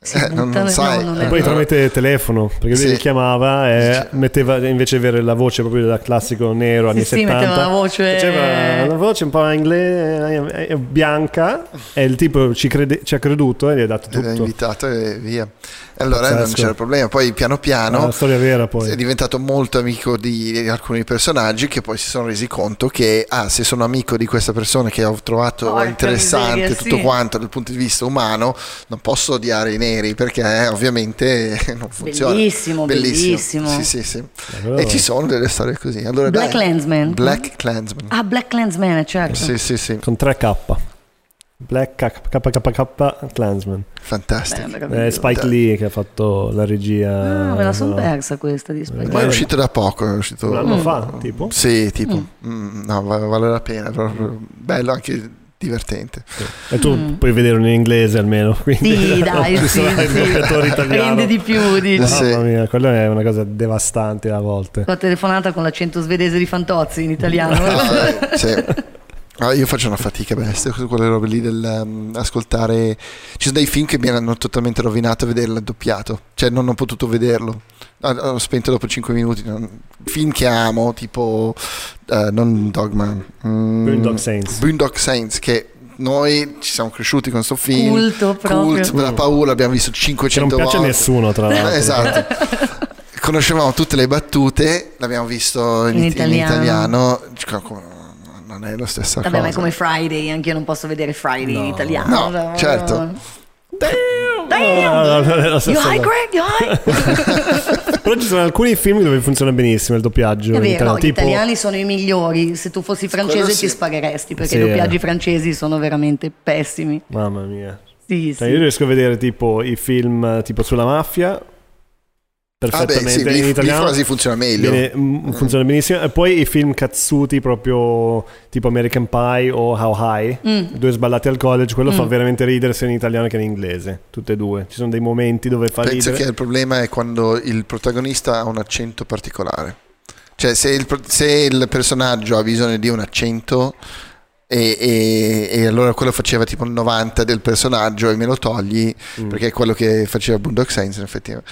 eh, non, non sai. no, non E poi vero. tramite telefono, perché lui Sì. li chiamava e Sì. metteva invece avere la voce proprio da classico nero anni Sì, sì, 70. metteva la voce- Faceva una voce un po' inglese, eh, bianca, e il tipo ci, crede- ci ha creduto e gli ha dato L'ha tutto. invitato e via. Allora non Pazzesco. c'era problema. Poi piano piano storia vera poi. è diventato molto amico di, alcuni personaggi che poi si sono resi conto che ah, se sono amico di questa persona che ho trovato Porca interessante miseria, tutto sì. quanto dal punto di vista umano, non posso odiare i neri perché eh, ovviamente [laughs] non funziona. Bellissimo, bellissimo. Sì, sì, sì. però- E ci sono delle storie così. Allora, Black dai. Clansman. Black Clansman. Ah, Black Clansman, certo. Sì, sì, sì. Con 3K. Black KKK Clansman. Fantastico. Beh, È meraviglioso. Spike Lee che ha fatto la regia. Ah, me la sono no. persa questa di Spike Ma è Lee. uscito da poco, è uscito Un anno fa, tipo. Sì, tipo, mm, no, va- vale la pena, proprio bello anche divertente. E tu puoi vederlo in inglese almeno. [laughs] Quindi Mm. Sì, dai, [laughs] sì, sì. doppiatore italiano. Rende di più, dici. Sì. Mamma mia, quello è una cosa devastante a volte. La telefonata con l'accento svedese di Fantozzi in italiano. Ah, [laughs] sì. Ah, io faccio una fatica bestia su quelle robe lì del um, ascoltare. Ci sono dei film che mi hanno totalmente rovinato a vederlo doppiato, cioè non ho potuto vederlo. Ah, Ho spento dopo 5 minuti. non- Film che amo, tipo eh, non Dogman, mm, Boondock Saints. Boondock Saints, che noi ci siamo cresciuti con questo film. Culto proprio. Cult, la paura, abbiamo visto Che 500 non piace a volte. nessuno, tra l'altro. Esatto. [laughs] Conoscevamo tutte le battute, l'abbiamo visto in, In in italiano. italiano. Cioè, Non è la stessa Vabbè, ma cosa. è come Friday, anche io non posso vedere Friday in italiano. No, certo. Damn! No, no, You high. Greg? You high? Però ci sono alcuni film dove funziona benissimo il doppiaggio. È vero, no, gli tipo, italiani sono i migliori. Se tu fossi francese Quello ti sì. spareresti perché Sì, i doppiaggi eh. francesi sono veramente pessimi. Mamma mia. Sì, Cioè, sì. io riesco a vedere tipo i film eh, tipo sulla mafia Ah, beh, perfettamente sì, in italiano. quasi funziona meglio. Viene- mm, funziona benissimo. E poi i film cazzuti proprio tipo American Pie o How High, Mm. due sballati al college, quello fa veramente ridere sia in italiano che in inglese, tutte e due. Ci sono dei momenti dove fa Penso ridere. che il problema è quando il protagonista ha un accento particolare. Cioè, se il, se il personaggio ha bisogno di un accento e, e- e allora quello faceva tipo il 90 del personaggio e me lo togli Mm. perché è quello che faceva Boondock Saints in effetti era-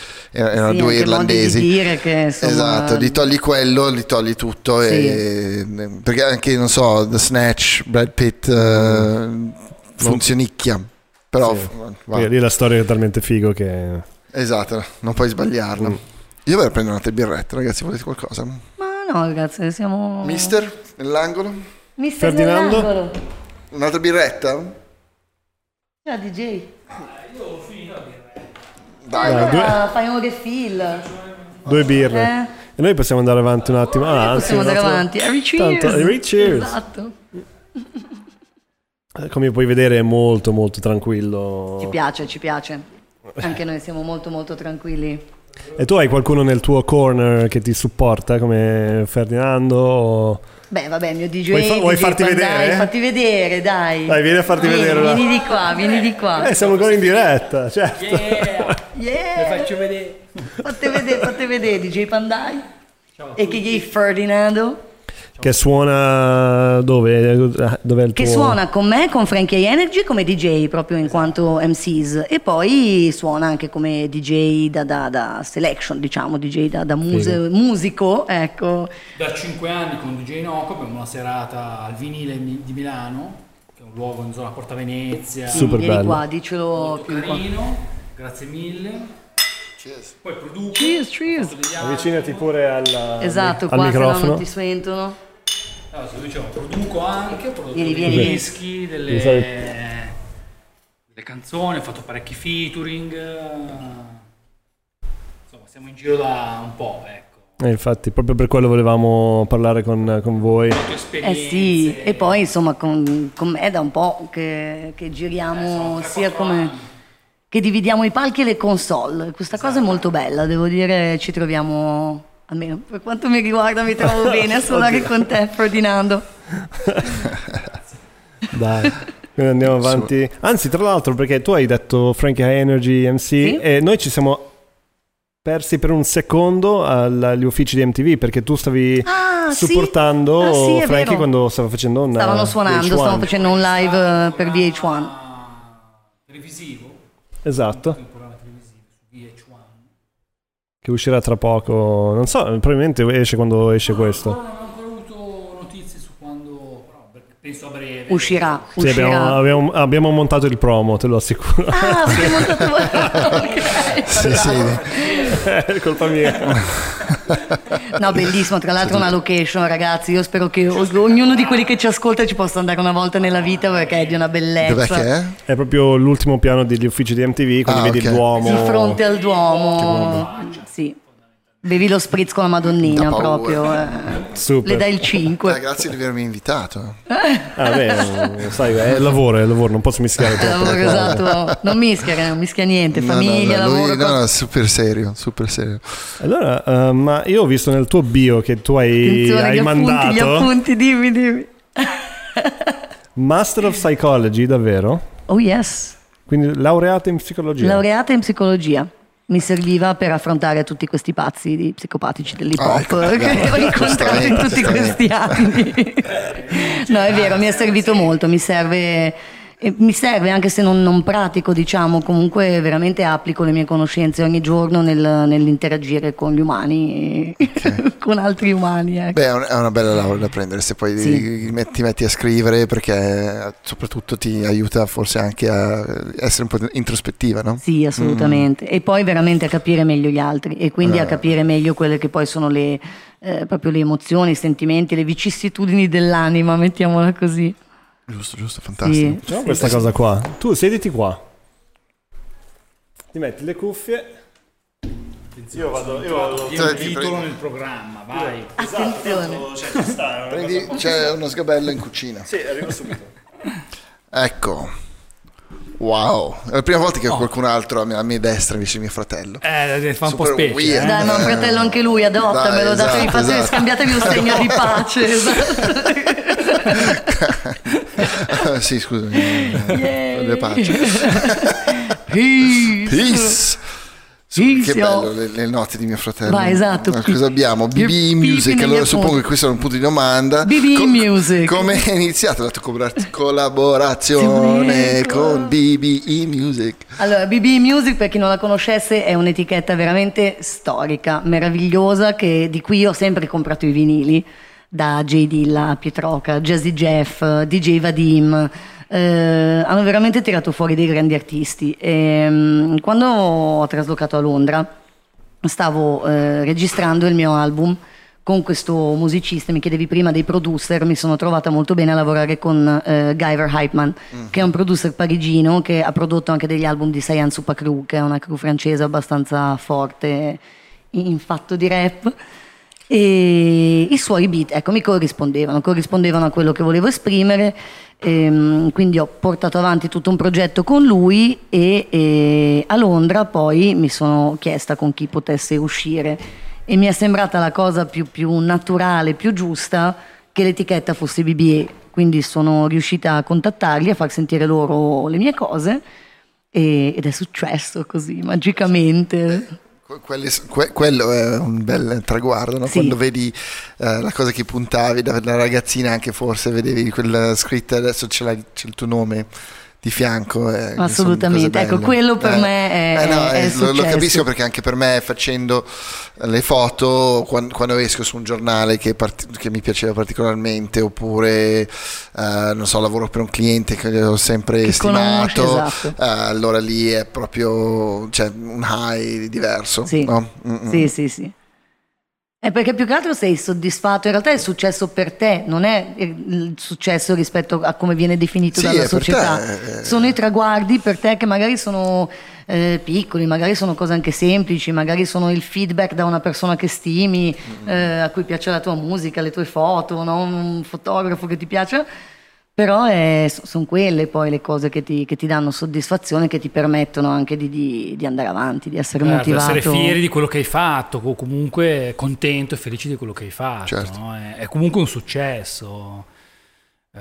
erano Sì, due irlandesi di dire che, insomma, esatto gli togli quello gli togli tutto Sì. e, perché anche non so The Snatch Brad Pitt eh, funzionicchia però Sì. lì la storia è talmente figo che... Esatto, non puoi sbagliarla. Mm. Io vorrei prendere un'altra birretta, ragazzi, volete qualcosa? Ma no, ragazzi, siamo... Mister, nell'angolo? Mister Ferdinando? nell'angolo. Un'altra birretta? Ciao DJ. Dai, Dai, due- fai un refill. Due birre. Eh? E noi possiamo andare avanti un attimo. Ah, anzi, Possiamo andare altro- avanti. Harry Cheers. Tanto, Harry Cheers. Esatto. [laughs] Eh, Come puoi vedere è molto molto tranquillo. Ci piace, ci piace. Anche noi siamo molto molto tranquilli. E tu hai qualcuno nel tuo corner che ti supporta come Ferdinando? o- Beh, vabbè, il mio DJ. Vuoi fa- vuoi DJ farti Pandai, vedere? Fatti vedere, dai. Dai, vieni a farti Vieni, vedere, là. Vieni di qua, vieni di qua. Eh, siamo ancora in diretta, certo. Yeah, Yeah. le faccio vedere. Fate vedere, fate vedere, DJ Pandai. E che Ferdinando. Che suona dove? Dov'è il Che tuo... suona con me, con Frankie Energy come DJ proprio in quanto MCs e poi suona anche come DJ da, da- da selection, diciamo, DJ da, da muse- musico, ecco. Da 5 anni con DJ Noco abbiamo una serata al vinile di Milano, che è un luogo in zona Porta Venezia. Super Vieni bello. qua, dicelo più in qua. carino, grazie mille. Poi produco. Cheers, cheers. Avvicinati pure al, Esatto, al qua se no microfono. non ti sentono. Allora, se dicevo, produco anche, Vieni, dei vieni, dischi, Di delle, delle canzoni, ho fatto parecchi featuring. eh, Insomma, siamo in giro da un po', ecco. Eh, infatti, proprio per quello volevamo parlare con, con voi. Eh sì, e poi insomma con, con me è da un po' che, che giriamo sia come che dividiamo i palchi e le console. Questa cosa è molto bella, devo dire, ci troviamo, almeno per quanto mi riguarda, mi trovo [laughs] bene a suonare con te, Ferdinando. [laughs] Dai. Quindi andiamo avanti. Anzi, tra l'altro, perché tu hai detto Frankie High Energy MC Sì. e noi ci siamo persi per un secondo agli uffici di MTV perché tu stavi Ah, sì? supportando Ah, sì, Frankie vero. quando stava facendo un Stavano uh, suonando, VH1. stavano facendo un live eh, per VH1. Ah, televisivo, Esatto, un programma televisivo su VH1. Che uscirà tra poco. Non so, probabilmente esce quando esce questo. Ancora non ho ancora avuto notizie su quando, però beh, penso a breve. Uscirà, Sì, uscirà. abbiamo, abbiamo- abbiamo montato il promo, te lo assicuro. Ah, avete [laughs] montato voi? [laughs] Ok. sì, sì. È [laughs] colpa mia. No, bellissimo, tra l'altro una location, ragazzi. Io spero che ognuno di quelli che ci ascolta ci possa andare una volta nella vita perché è di una bellezza. Dov'è che è? È proprio l'ultimo piano degli uffici di MTV, quindi Ah, vedi ok. il Duomo. Di fronte al Duomo. Sì. Bevi lo spritz con la Madonnina proprio. eh. Super. Le dai il Ah, 5. grazie di avermi invitato. Ah, beh, sai, è il lavoro, è il lavoro, non posso mischiare troppo. Lavoro, esatto. Non mischia, non mischia niente. No, no, Famiglia, no, lui- lavoro. no, no, super serio, super serio. Allora, eh, ma io ho visto nel tuo bio che tu hai, hai gli appunti, mandato gli appunti, dimmi, dimmi. Master of Psychology, davvero? Oh yes, Quindi laureata in psicologia. laureata in psicologia. Mi serviva per affrontare tutti questi pazzi psicopatici dell'hip Ah, hop ecco, che ho incontrato in tutti questi anni. [laughs] no, è vero, mi è servito molto, mi serve E mi serve anche se non, non pratico, diciamo, comunque veramente applico le mie conoscenze ogni giorno nel- nell'interagire con gli umani, e [laughs] con altri umani. Ecco. Beh, è un- è una bella laurea da prendere se poi Sì. ti metti- ti metti a scrivere perché soprattutto ti aiuta forse anche a essere un po' introspettiva, no? Sì, assolutamente. E poi veramente a capire meglio gli altri e quindi a Eh. capire meglio quelle che poi sono le, eh, proprio le emozioni, i sentimenti, le vicissitudini dell'anima, mettiamola così. Giusto, giusto, fantastico. Facciamo questa cosa qua. Tu sediti qua. Ti metti le cuffie. Io vado. Io vado. Io Ti titolo prego. nel programma, vai. Attenzione. Cioè, ci sta, è una Prendi- c'è uno sgabello in cucina. Sì, arrivo subito. Ecco. Wow, è la prima volta che ho qualcun altro a mia, a mia destra invece di mio fratello. Eh, fa un po' Super specie. weird. eh. Dai, ma fratello anche lui, adottamelo, esatto, fate- esatto. scambiatevi un segno di pace. esatto. [laughs] [laughs] [laughs] sì, scusami. Le pace. [laughs] Peace. Peace. Peace, che bello le, le note di mio fratello. Esatto. Ma Cosa abbiamo? BB Music. Allora suppongo che questo è un punto di domanda. BB Music. Come è iniziata la tua collabora- collaborazione con BBE Music? Allora, BB Music, per chi non la conoscesse, è un'etichetta veramente storica, meravigliosa, che- di cui ho sempre comprato i vinili, da J. Dilla, Pietroca, Jazzy Jeff, DJ Vadim. eh, hanno veramente tirato fuori dei grandi artisti. E, mm, quando ho traslocato a Londra, stavo eh, registrando il mio album con questo musicista, mi chiedevi prima dei producer, mi sono trovata molto bene a lavorare con eh, Guyver Hypeman, che è un producer parigino che ha prodotto anche degli album di Sayan Supa Crew, che è una crew francese abbastanza forte in fatto di rap. E i suoi beat, ecco, mi corrispondevano, corrispondevano a quello che volevo esprimere, ehm, quindi ho portato avanti tutto un progetto con lui e, e a Londra poi mi sono chiesta con chi potesse uscire e mi è sembrata la cosa più, più naturale, più giusta che l'etichetta fosse BBE, quindi sono riuscita a contattarli, a far sentire loro le mie cose e- ed è successo così, magicamente. Que- quelli- que- quello è un bel traguardo, no? Sì. quando vedi eh, la cosa che puntavi da, da ragazzina, anche forse vedevi quella scritta, adesso ce l'hai, c'è il tuo nome di fianco. eh, Assolutamente. Ecco, quello per me è- Eh, no, è eh, lo, lo capisco perché anche per me facendo le foto, quan- quando, esco su un giornale che, part- che mi piaceva particolarmente, oppure eh, non so, lavoro per un cliente che ho sempre Che stimato, conosci, esatto. eh, allora lì è proprio cioè, un high diverso. Sì, no? Mm-mm. sì, sì, sì. È perché più che altro sei soddisfatto, in realtà è il successo per te, non è il successo rispetto a come viene definito Sì, dalla società. te, eh. Sono i traguardi per te che magari sono eh, piccoli, magari sono cose anche semplici, magari sono il feedback da una persona che stimi, Mm-hmm. eh, a cui piace la tua musica, le tue foto, no? un fotografo che ti piace. Però sono quelle poi le cose che ti, che ti danno soddisfazione, che ti permettono anche di, di- di andare avanti, di essere Certo, motivato. essere fieri di quello che hai fatto, o comunque contento e felice di quello che hai fatto. Certo. no? È, è comunque un successo eh,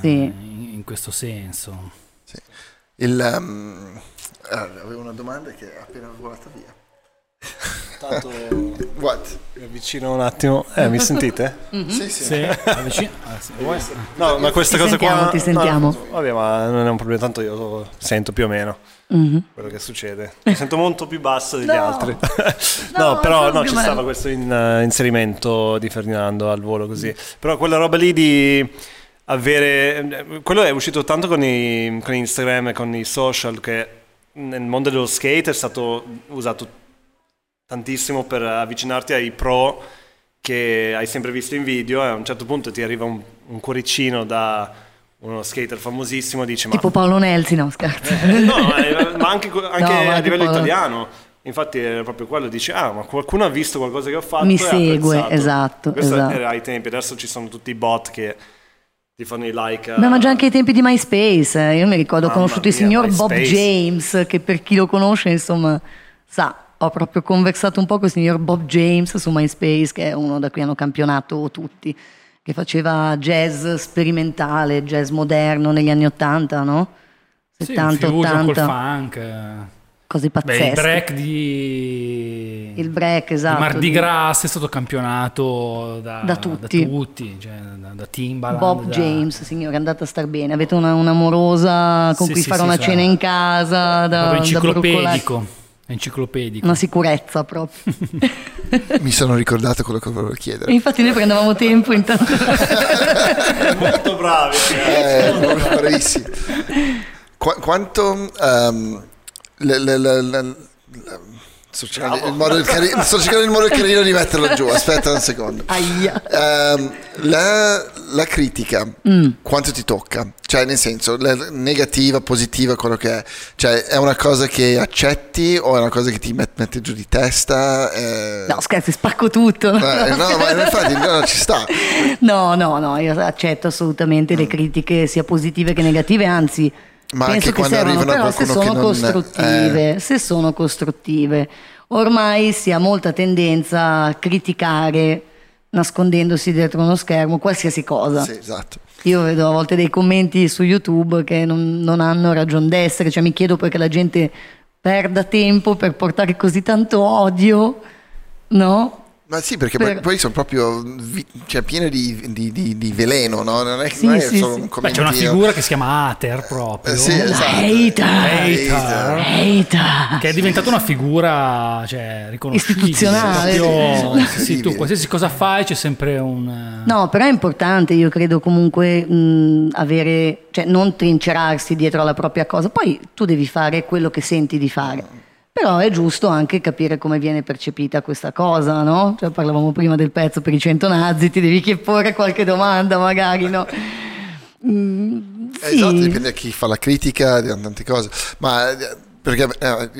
Sì. in, in questo senso. Il, um, eh, avevo una domanda che è appena volata via. Tanto [laughs] What? mi avvicino un attimo. Eh, mi sentite? [laughs] Sì, sì. Sì, avvicino- ah, sì? No, ma questa Ti cosa sentiamo, qua. ti sentiamo. no, vabbè, ma non è un problema, tanto io sento più o meno Mhm. quello che succede. Mi sento molto più basso degli No. altri. No, [laughs] no, però no, più ci o meno. stava questo in- eh, inserimento di Ferdinando al volo così. Però quella roba lì di avere quello è uscito tanto con, i- con Instagram e con i social che nel mondo dello skate è stato usato tantissimo per avvicinarti ai pro che hai sempre visto in video e a un certo punto ti arriva un, un cuoricino da uno skater famosissimo e dici ma Tipo Paolo Nelsi, no scherzo. no, ma, ma anche, [laughs] anche No, ma a livello tipo- italiano. Infatti era proprio quello, dici, ah, ma qualcuno ha visto qualcosa che ho fatto Mi segue, apprezzato." esatto, Questo esatto. era ai tempi, adesso ci sono tutti i bot che ti fanno i like. a- Beh, ma già anche ai tempi di MySpace, eh. io mi ricordo, ho conosciuto il mia, signor Bob MySpace. James, che per chi lo conosce, insomma, sa, ho proprio conversato un po' con il signor Bob James su MySpace, che è uno da cui hanno campionato tutti, che faceva jazz sperimentale, jazz moderno negli anni 80, no? Sì, un 70, fusion col 80. funk. eh. cose Beh, pazzesche. il break di... Il break, di esatto. Mardi di Gras è stato campionato da, Da tutti. tutti, cioè, da, da Timbaland. Bob da- James, signore, andata a star bene. Avete una, un'amorosa con Sì, cui sì, fare sì, una sì. cena in casa, da, Proprio da enciclopedico. È enciclopedico. Una sicurezza proprio. [laughs] Mi sono ricordato quello che volevo E chiedere. infatti noi prendevamo tempo intanto. [laughs] Molto bravi. Eh, bravissimi. Qua- quanto... le- le- le- le- le- sto, cercando il modo cari- sto cercando il modo carino di metterlo giù, aspetta un secondo. Aia. Ehm, la, la critica, quanto ti tocca? Cioè, nel senso, la- negativa, positiva, quello che è. Cioè, è una cosa che accetti o è una cosa che ti met- mette giù di testa? Eh, No, scherzi, spacco tutto. eh, no, ma infatti no, ci sta. [laughs] No, no, no, io accetto assolutamente le critiche sia positive che negative, anzi Ma penso anche che arrivano però se sono che non- costruttive, se sono costruttive. Ormai si ha molta tendenza a criticare nascondendosi dietro uno schermo qualsiasi cosa. Sì, esatto. Io vedo a volte dei commenti su YouTube che non, non hanno ragione d'essere, cioè mi chiedo perché la gente perda tempo per portare così tanto odio, no? Ma sì, perché Per- poi sono proprio vi- cioè, piene di, di- di- di veleno, no? Non è, Sì, non è sì, solo sì. un Beh, c'è una commentino. figura che si chiama Ater proprio. Eh, sì, esatto. Hater. Hater. Hater. Che è diventata una figura cioè, riconosciuta. Istituzionale. Proprio- Sì. tu qualsiasi cosa fai c'è sempre un... eh, No, però è importante, io credo comunque mh, avere, cioè non trincerarsi dietro alla propria cosa. Poi tu devi fare quello che senti di fare. Però è giusto anche capire come viene percepita questa cosa, no? Cioè parlavamo prima del pezzo per i cento nazi, ti devi porre qualche domanda magari, no? Mm, Eh, sì. Esatto, dipende da chi fa la critica, di tante cose. Ma eh, perché eh,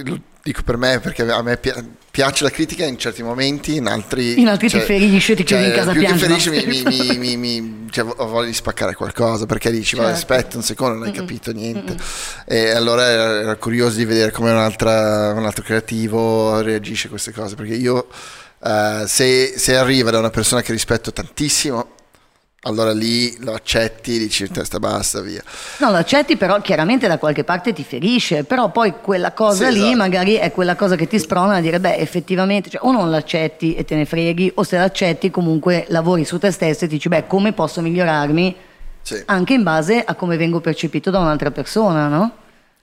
dico per me perché a me pi- piace la critica in certi momenti, in altri In altri ti ferisce, ti chiudi in casa più piangere, ferisce no? mi, mi- mi- mi- cioè, ho voglia di spaccare qualcosa perché dici, "Va, Certo. aspetta un secondo, non hai capito niente. E allora era curioso di vedere come un'altra- un altro creativo reagisce a queste cose perché io eh, se, se arriva da una persona che rispetto tantissimo allora lì lo accetti, dici testa basta, via. No, lo accetti, però chiaramente da qualche parte ti ferisce, però poi quella cosa Sì, lì esatto. magari è quella cosa che ti sprona a dire, beh, effettivamente, cioè, o non l'accetti e te ne freghi, o se l'accetti comunque lavori su te stesso e dici, beh, come posso migliorarmi Sì. anche in base a come vengo percepito da un'altra persona, no?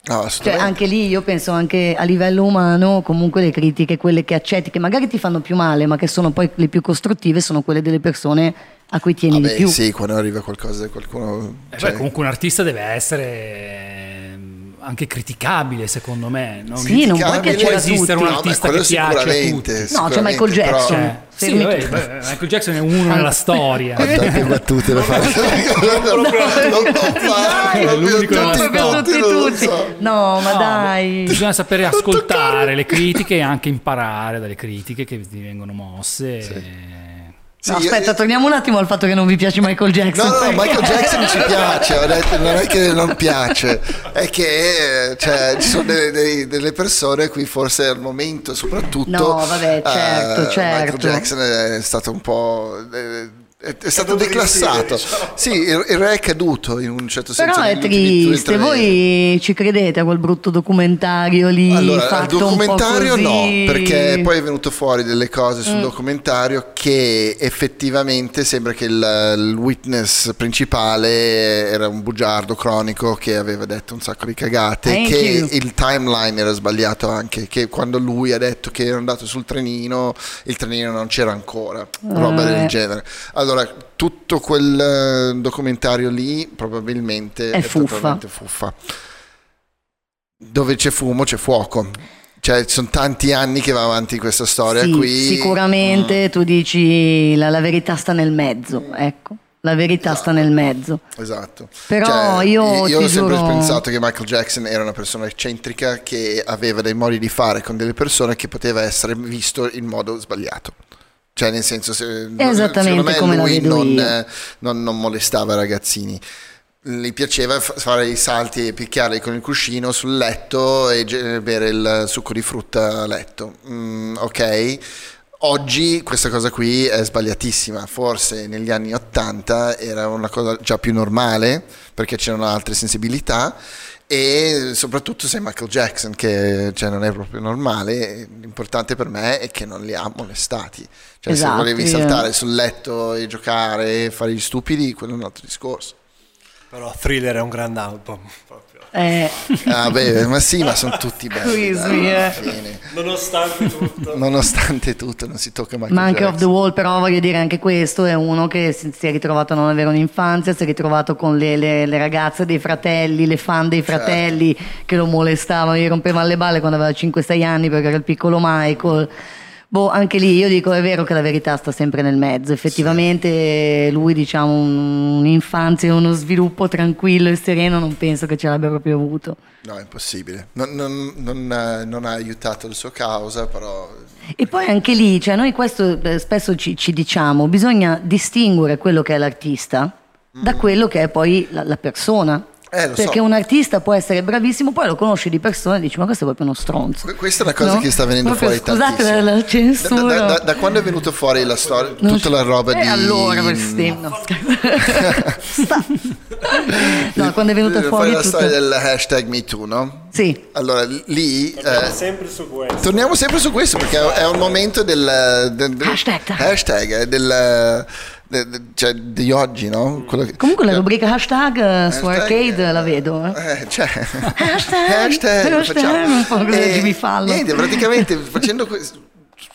Cioè, anche lì io penso anche a livello umano, comunque le critiche, quelle che accetti, che magari ti fanno più male, ma che sono poi le più costruttive, sono quelle delle persone a cui tieni Vabbè, di più. sì, quando arriva qualcosa da qualcuno... Eh, cioè, beh, comunque un artista deve essere anche criticabile, secondo me. Non Sì, non piacere può a esistere tutti. un No, artista beh, che piace a tutti. No, c'è Michael sicuramente, però- Jackson. Cioè, sì, vabbè, Michael Jackson è uno nella storia. Ha tante [laughs] battute [laughs] da fare. non, non farlo, È l'unico storia. tutti, lo tutti. No, ma No, dai. Bisogna sapere ascoltare le critiche e anche imparare dalle critiche che ti vengono mosse. Sì, No, aspetta, io- torniamo un attimo al fatto che non vi piace Michael Jackson. No, no, perché- Michael Jackson ci piace, detto, non è che non piace, è che cioè, ci sono delle, dei- delle persone a cui forse al momento soprattutto... No, vabbè, certo, eh, certo. Michael Jackson è stato un po'... eh, è, è stato declassato. Sì, il, il re è caduto in un certo Però senso. è ultimi due, triste, voi ci credete a quel brutto documentario lì Allora, al fatto documentario un po' no, perché poi è venuto fuori delle cose Mm. sul documentario che effettivamente sembra che il, il witness principale era un bugiardo cronico che aveva detto un sacco di cagate, Thank che you. il timeline era sbagliato anche, che quando lui ha detto che era andato sul trenino, il trenino non c'era ancora, roba Eh. del genere. Allora, tutto quel eh, documentario lì probabilmente È fuffa. totalmente fuffa. Dove c'è fumo c'è fuoco. Cioè, ci sono tanti anni che va avanti questa storia Sì, qui. Mm. sicuramente tu dici la, la verità sta nel mezzo, ecco. La verità sta nel mezzo. Esatto. Però Cioè, io io ho sempre giuro- pensato che Michael Jackson era una persona eccentrica che aveva dei modi di fare con delle persone che poteva essere visto in modo sbagliato. Cioè, nel senso, se, secondo me come lui non, eh, non- non molestava i ragazzini. Gli piaceva fa- fare i salti e picchiarli con il cuscino sul letto e bere il succo di frutta a letto. Mm, ok. Oggi questa cosa qui è sbagliatissima, forse negli anni 80 era una cosa già più normale perché c'erano altre sensibilità e soprattutto sei Michael Jackson che cioè, non è proprio normale. L'importante per me è che non li ha molestati cioè Esatto, se volevi io- saltare sul letto e giocare e fare gli stupidi quello è un altro discorso. Però Thriller è un gran album. Proprio. Eh, ah beh ma sì ma sono tutti belli dai, eh. Nonostante tutto. nonostante tutto non si tocca Michael ma anche Jackson Off the Wall, però voglio dire, anche questo è uno che si, è ritrovato a non avere un'infanzia, si è ritrovato con le, le- le ragazze dei fratelli, le fan dei Certo. fratelli che lo molestavano, gli rompevano le balle quando aveva 5-6 anni perché era il piccolo Michael. Boh, anche lì io dico è vero che la verità sta sempre nel mezzo. Effettivamente lui, diciamo, un- un'infanzia e uno sviluppo tranquillo e sereno non penso che ce l'abbia proprio avuto. no è impossibile non, non- non, eh, non ha aiutato la sua causa però E poi anche lì, cioè noi questo eh, spesso ci, ci diciamo, bisogna distinguere quello che è l'artista da quello che è poi la, la persona. Mm. Eh, lo so. Perché un artista può essere bravissimo, poi lo conosci di persona e dici ma questo è proprio uno stronzo. Que- Questa è una cosa No? che sta venendo Proprio, fuori scusate tantissimo. la- la Da, censura. da- da- da quando è venuta fuori la storia, Non tutta la roba Eh, di... allora, questi- [laughs] no, scherzo. Sta. No, quando è venuta fuori la tutto. storia del hashtag MeToo, no? Sì, Allora, lì... eh, sempre su questo. torniamo sempre su questo perché è un momento del... del- del- Hashtag. hashtag, eh, del... cioè, di oggi, no? Che- comunque la rubrica hashtag eh, su Hashtag, arcade la vedo. eh. Eh, cioè, Hashtag, [laughs] hashtag, hashtag, un po' così E Jimmy Fallon. Niente, praticamente facendo questo,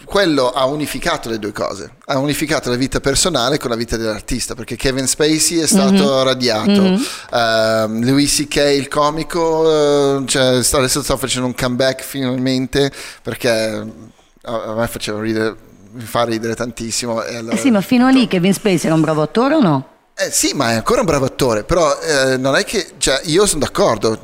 quello ha unificato le due cose. Ha unificato la vita personale con la vita dell'artista, perché Kevin Spacey è stato Mhm. radiato. Ehm, Louis C.K. il comico, eh, cioè, adesso sta facendo un comeback finalmente, perché a a me faceva ridere, mi fa ridere tantissimo. E allora- Eh sì, ma fino a lì Kevin Spacey era un bravo attore o no? eh, sì, ma è ancora un bravo attore, però eh, non è che, cioè, io sono d'accordo,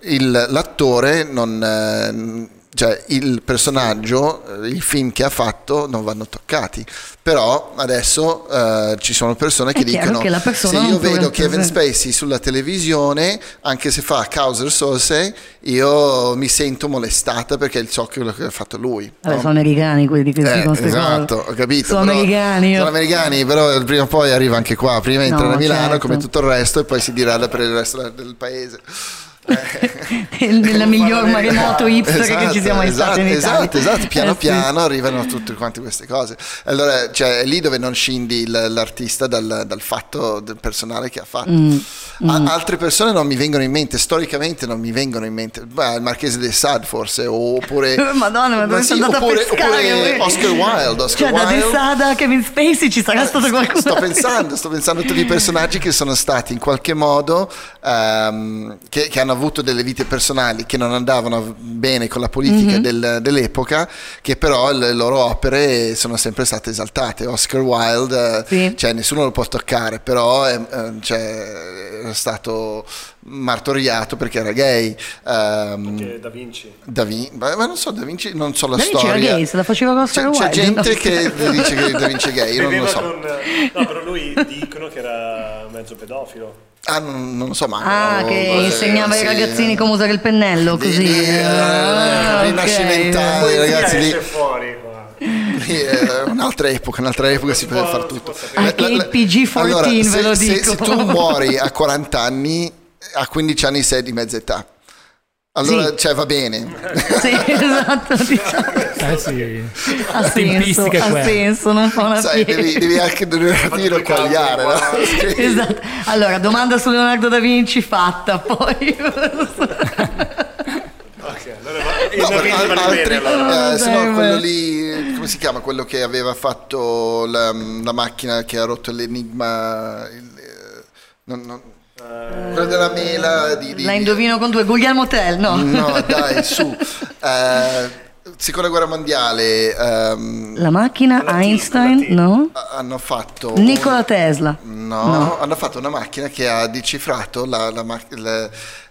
il- l'attore non, eh, cioè, il personaggio, eh, il film che ha fatto non vanno toccati, però adesso eh, ci sono persone che È dicono che se io vedo Kevin rappresentare." Spacey sulla televisione, anche se fa cause risorse, io mi sento molestata perché so quello che ha fatto lui. Vabbè, no? sono americani quelli che Eh, dicono esatto, cose. ho capito. Sono americani. Sono americani, però prima o poi arriva anche qua. Prima entra No, a Milano certo. come tutto il resto e poi si dirada per il resto del paese. Nella miglior maremoto hipster che Esatto, ci sia mai esatto, stato in Italia. Esatto, esatto, piano Eh, sì. piano arrivano tutte quante queste cose. Allora, cioè, è lì dove non scindi l'artista dal, dal fatto del personale che ha fatto. Mm, A- altre persone non mi vengono in mente, storicamente non mi vengono in mente. Beh, il Marchese de Sade forse, oppure... [laughs] Madonna, ma dove sì, sei andato oppure, a pescare? oppure? Oscar Wilde. Oscar Cioè, da Wilde. De Sada a Kevin Spacey ci sarà stato qualcuno. Sto pensando, sto pensando a tutti i personaggi che sono stati in qualche modo, ehm, che, che hanno avuto delle vite personali che non andavano bene con la politica Mhm. del- dell'epoca, che però le loro opere sono sempre state esaltate. Oscar Wilde, eh, Sì. cioè nessuno lo può toccare, però è, eh, cioè, è stato martoriato perché era gay. ehm, Che Da Vinci. Da Vin- ma non so, Da Vinci, non so la Da Vinci storia. era gay, se la faceva con C'è, Oscar c'è Wilde, gente no? che dice che Da Vinci è gay, io non lo so. con- No, però lui dicono che era mezzo pedofilo. Ah, non, non lo so, ma Ah, che eh, insegnava ai sì. ragazzini come usare il pennello, così. di- eh, Ah, ok. rinascimentale. Poi ragazzi, lì- fuori. Lì è un'altra epoca, un'altra epoca si poteva può- fare si tutto. Anche La- la- il PG-14 allora, ve se, lo se- dico. se tu muori a 40 anni, a 15 anni sei di mezza età. Allora, Sì. cioè, va bene. [laughs] Sì, esatto, [laughs] diciamo. Eh sì. ha senso, ha quella. senso, non fa una Sai, devi, devi anche attimino quagliare. no? [laughs] Esatto. Allora, domanda su Leonardo da Vinci fatta, poi Ok, allora va- No, altri, bene allora. eh, se no Dai, quello lì, come si chiama? Quello che aveva fatto la, la macchina che ha rotto l'enigma. il- eh, non- non- quello della mela di, di- la indovino con due Guglielmo Tell, no? No, dai, [laughs] su. Eh, seconda guerra mondiale ehm, La macchina Latino, Einstein, latino. no? hanno fatto Nikola Tesla. No, hanno fatto una macchina che ha decifrato la- la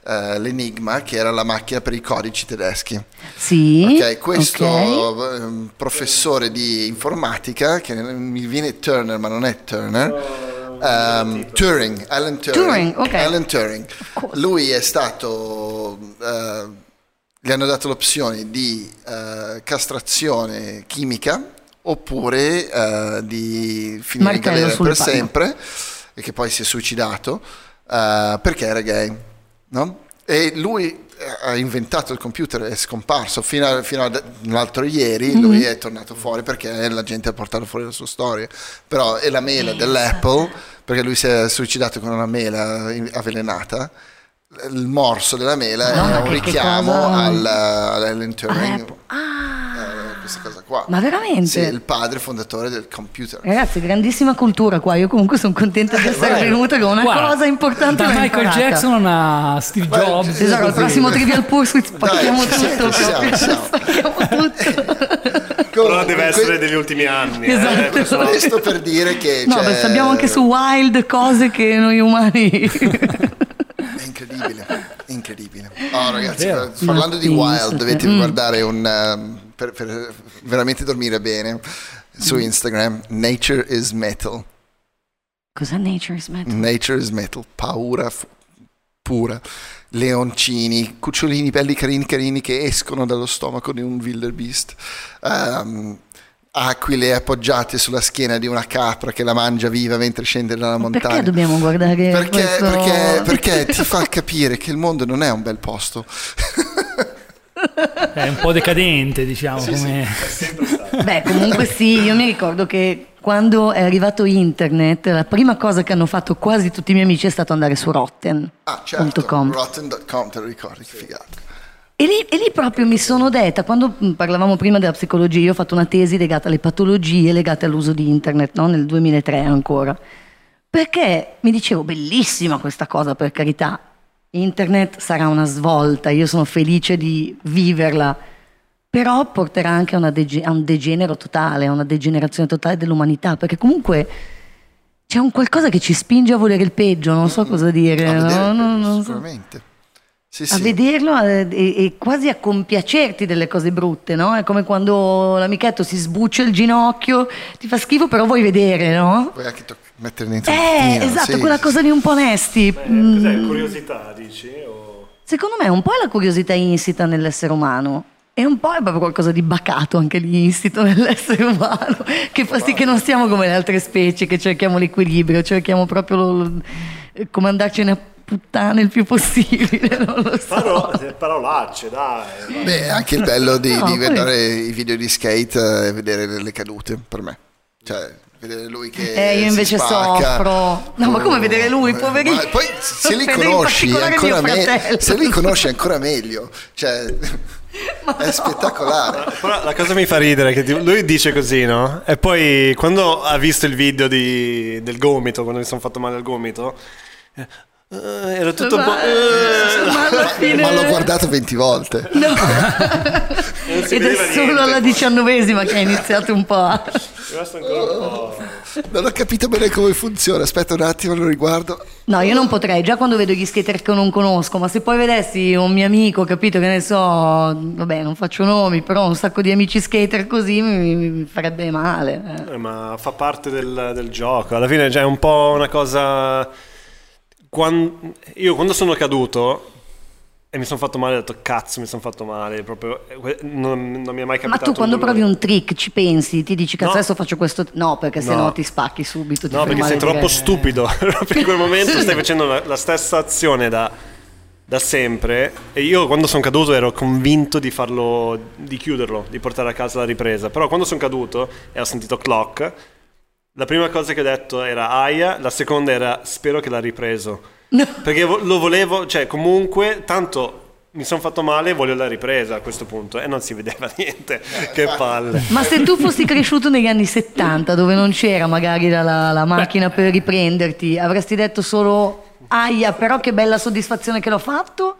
eh, l'enigma che era la macchina per i codici tedeschi. Sì. Ok, questo ok. ehm, professore di informatica, che mi viene Turner, ma non è Turner. Ehm, Turing, Alan Turing, Turing, ok. Alan Turing. Lui è stato, eh, gli hanno dato l'opzione di eh, castrazione chimica oppure eh, di finire in galera per sempre e che poi si è suicidato perché era gay, no? E lui ha inventato il computer, è scomparso fino, a- fino all'altro ieri, lui è tornato fuori perché la gente ha portato fuori la sua storia. Però è la mela dell'Apple, perché lui si è suicidato con una mela avvelenata. Il morso della mela No, è un richiamo cosa? al, all'Alan Turing, Ah, ah. eh, questa cosa qua. Ma veramente? Sì, il padre fondatore del computer. Ragazzi, grandissima cultura qua. Io comunque sono contenta di essere venuta con una Guarda, cosa importante. Da Michael imparata. Jackson a Steve Jobs. Esatto, al Così. prossimo Trivial Pursuit spacchiamo Dai, tutto. siamo, siamo, [laughs] Spacchiamo tutto. Però deve essere degli ultimi anni. eh, Esatto. questo- Questo per dire che No, perché abbiamo anche su Wild cose che noi umani. [laughs] È [laughs] incredibile, incredibile. Oh, ragazzi, parlando di Wild, dovete Mm. guardare un um, per, per veramente dormire bene su Instagram. Nature is metal. Cos'è Nature is Metal? Nature is metal, paura fu- pura. Leoncini, cucciolini belli carini carini che escono dallo stomaco di un wildebeest. Um, aquile appoggiate sulla schiena di una capra che la mangia viva mentre scende dalla montagna. Perché dobbiamo guardare Perché, questo? perché, perché ti fa capire che il mondo non è un bel posto. È un po' decadente, diciamo. come... Beh, comunque sì, io mi ricordo che quando è arrivato internet, la prima cosa che hanno fatto quasi tutti i miei amici è stato andare su Rotten. Ah, certo, .com. rotten.com, te lo ricordi, che figata. E lì, e lì proprio mi sono detta, quando mh, parlavamo prima della psicologia, io ho fatto una tesi legata alle patologie legate all'uso di internet, no? nel 2003 ancora, perché mi dicevo, bellissima questa cosa per carità, internet sarà una svolta, io sono felice di viverla, però porterà anche a, dege- a un degenero totale, a una degenerazione totale dell'umanità, perché comunque c'è un qualcosa che ci spinge a volere il peggio, non so cosa dire, A no? vedere, Non- non sicuramente. Sì, a sì. vederlo a- e, e quasi a compiacerti delle cose brutte, no? È come quando l'amichetto si sbuccia il ginocchio, ti fa schifo, però vuoi vedere, no? Puoi anche toc- mettere dentro un Eh, esatto, sì. quella cosa di un po' onesti. Eh, Mm, Cos'è? Curiosità, dici? O... Secondo me un po' è la curiosità insita nell'essere umano. E un po' è proprio qualcosa di bacato anche lì insito [laughs] nell'essere umano, che fa sì che non siamo come le altre specie, che cerchiamo l'equilibrio, cerchiamo proprio lo- lo- come andarcene a puttane il più possibile, [laughs] non lo so. Paro- eh, parolacce, dai. Beh, anche il bello di, [laughs] No, di poi- vedere i video di skate eh, e vedere le cadute, per me. Cioè, vedere lui che Eh, io invece spacca. soffro. No, ma come vedere lui, poverino? Ma poi se li [laughs] conosci ancora meglio. Se li conosci ancora meglio. Cioè, [laughs] è spettacolare. Però la cosa mi fa ridere è che lui dice così, no? E poi quando ha visto il video di- del gomito, quando mi sono fatto male al gomito, eh, era tutto un po'... Ma- eh, ma alla fine... Ma l'ho guardato 20 volte. No. [laughs] Ed è solo niente, alla poi. diciannovesima che ha iniziato un po' a... È po'... Non ho capito bene come funziona. Aspetta un attimo, lo riguardo. No, io non potrei, già quando vedo gli skater che non conosco, ma se poi vedessi un mio amico, capito, che ne so, vabbè, non faccio nomi, però un sacco di amici skater così mi, mi farebbe male. eh. Eh, ma fa parte del, del gioco. Alla fine c'è un po' una cosa. Quan- Io quando sono caduto e mi sono fatto male, ho detto cazzo, mi sono fatto male. Proprio... eh, Non, non mi è mai Ma capitato. tu quando provi un trick ci pensi, ti dici cazzo No. adesso faccio questo... No, perché se No. ti spacchi subito. Ti No, perché sei troppo dire- stupido. [laughs] In quel momento stai facendo la, la stessa azione da, da sempre. E io quando sono caduto ero convinto di farlo, di chiuderlo, di portare a casa la ripresa. Però quando sono caduto e ho sentito clock, la prima cosa che ho detto era aia, la seconda era spero che l'ha ripreso. Perché vo- lo volevo, cioè comunque, tanto mi sono fatto male, voglio la ripresa a questo punto. E non si vedeva [laughs] niente. che [laughs] palle. Ma se tu fossi cresciuto negli anni 70, dove non c'era magari la, la- la macchina per riprenderti, avresti detto solo aia, però che bella soddisfazione che l'ho fatto?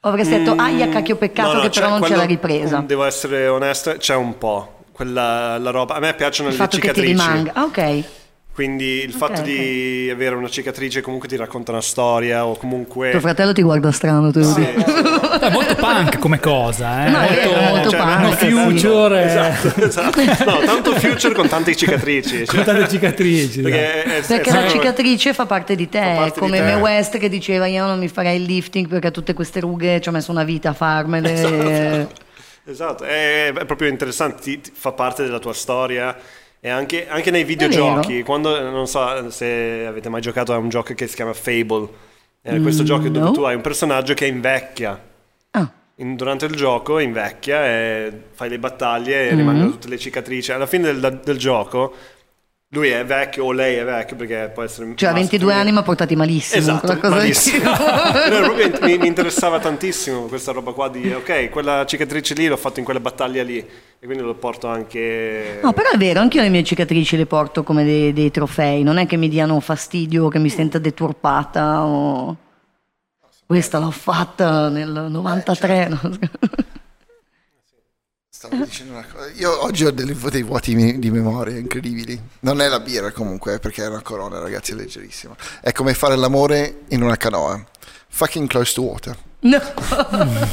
O avresti detto aia, cacchio peccato Mm, No, no, che però c'è non c'è la ripresa? Devo essere onesto, c'è un po'. Quella la roba. A me piacciono Il le fatto che ti cicatrici. rimanga. Ah, ok. Quindi il Ok, fatto ok. di avere una cicatrice comunque ti racconta una storia o comunque. Tuo fratello ti guarda strano, te lo dico. È molto punk come cosa, eh? No, vero, è molto cioè, punk, no sì. future, eh, Esatto, esatto. No, tanto future con tante cicatrici. con tante cicatrici. Perché, è- è- Perché è- la cicatrice fa parte di te, parte di come te. me West che diceva io non mi farei il lifting perché tutte queste rughe ci ho messo una vita a farmele. Esatto, è, è proprio interessante, ti- ti- fa parte della tua storia. E anche, anche nei videogiochi, quando non so se avete mai giocato a un gioco che si chiama Fable, Eh, questo Mm, gioco è dove no. tu hai un personaggio che invecchia. Ah, In- durante il gioco invecchia e fai le battaglie Mm-hmm. e rimangono tutte le cicatrici. Alla fine del, del gioco lui è vecchio o lei è vecchio perché può essere... cioè a maschio, 22 femminile. anni ma portati malissimo. Esatto, malissimo. [laughs] proprio mi, mi interessava tantissimo questa roba qua di ok, quella cicatrice lì l'ho fatto in quella battaglia lì e quindi lo porto anche... No, però è vero, anch'io le mie cicatrici le porto come dei, dei trofei, non è che mi diano fastidio, che mi senta deturpata o... Questa l'ho fatta nel 93. no? Stavo dicendo una cosa. Io oggi ho delle- dei vuoti mi- di memoria incredibili. Non è la birra comunque, eh, perché è una corona, ragazzi, è leggerissima. È come fare l'amore in una canoa. Fucking close to water. No. [laughs]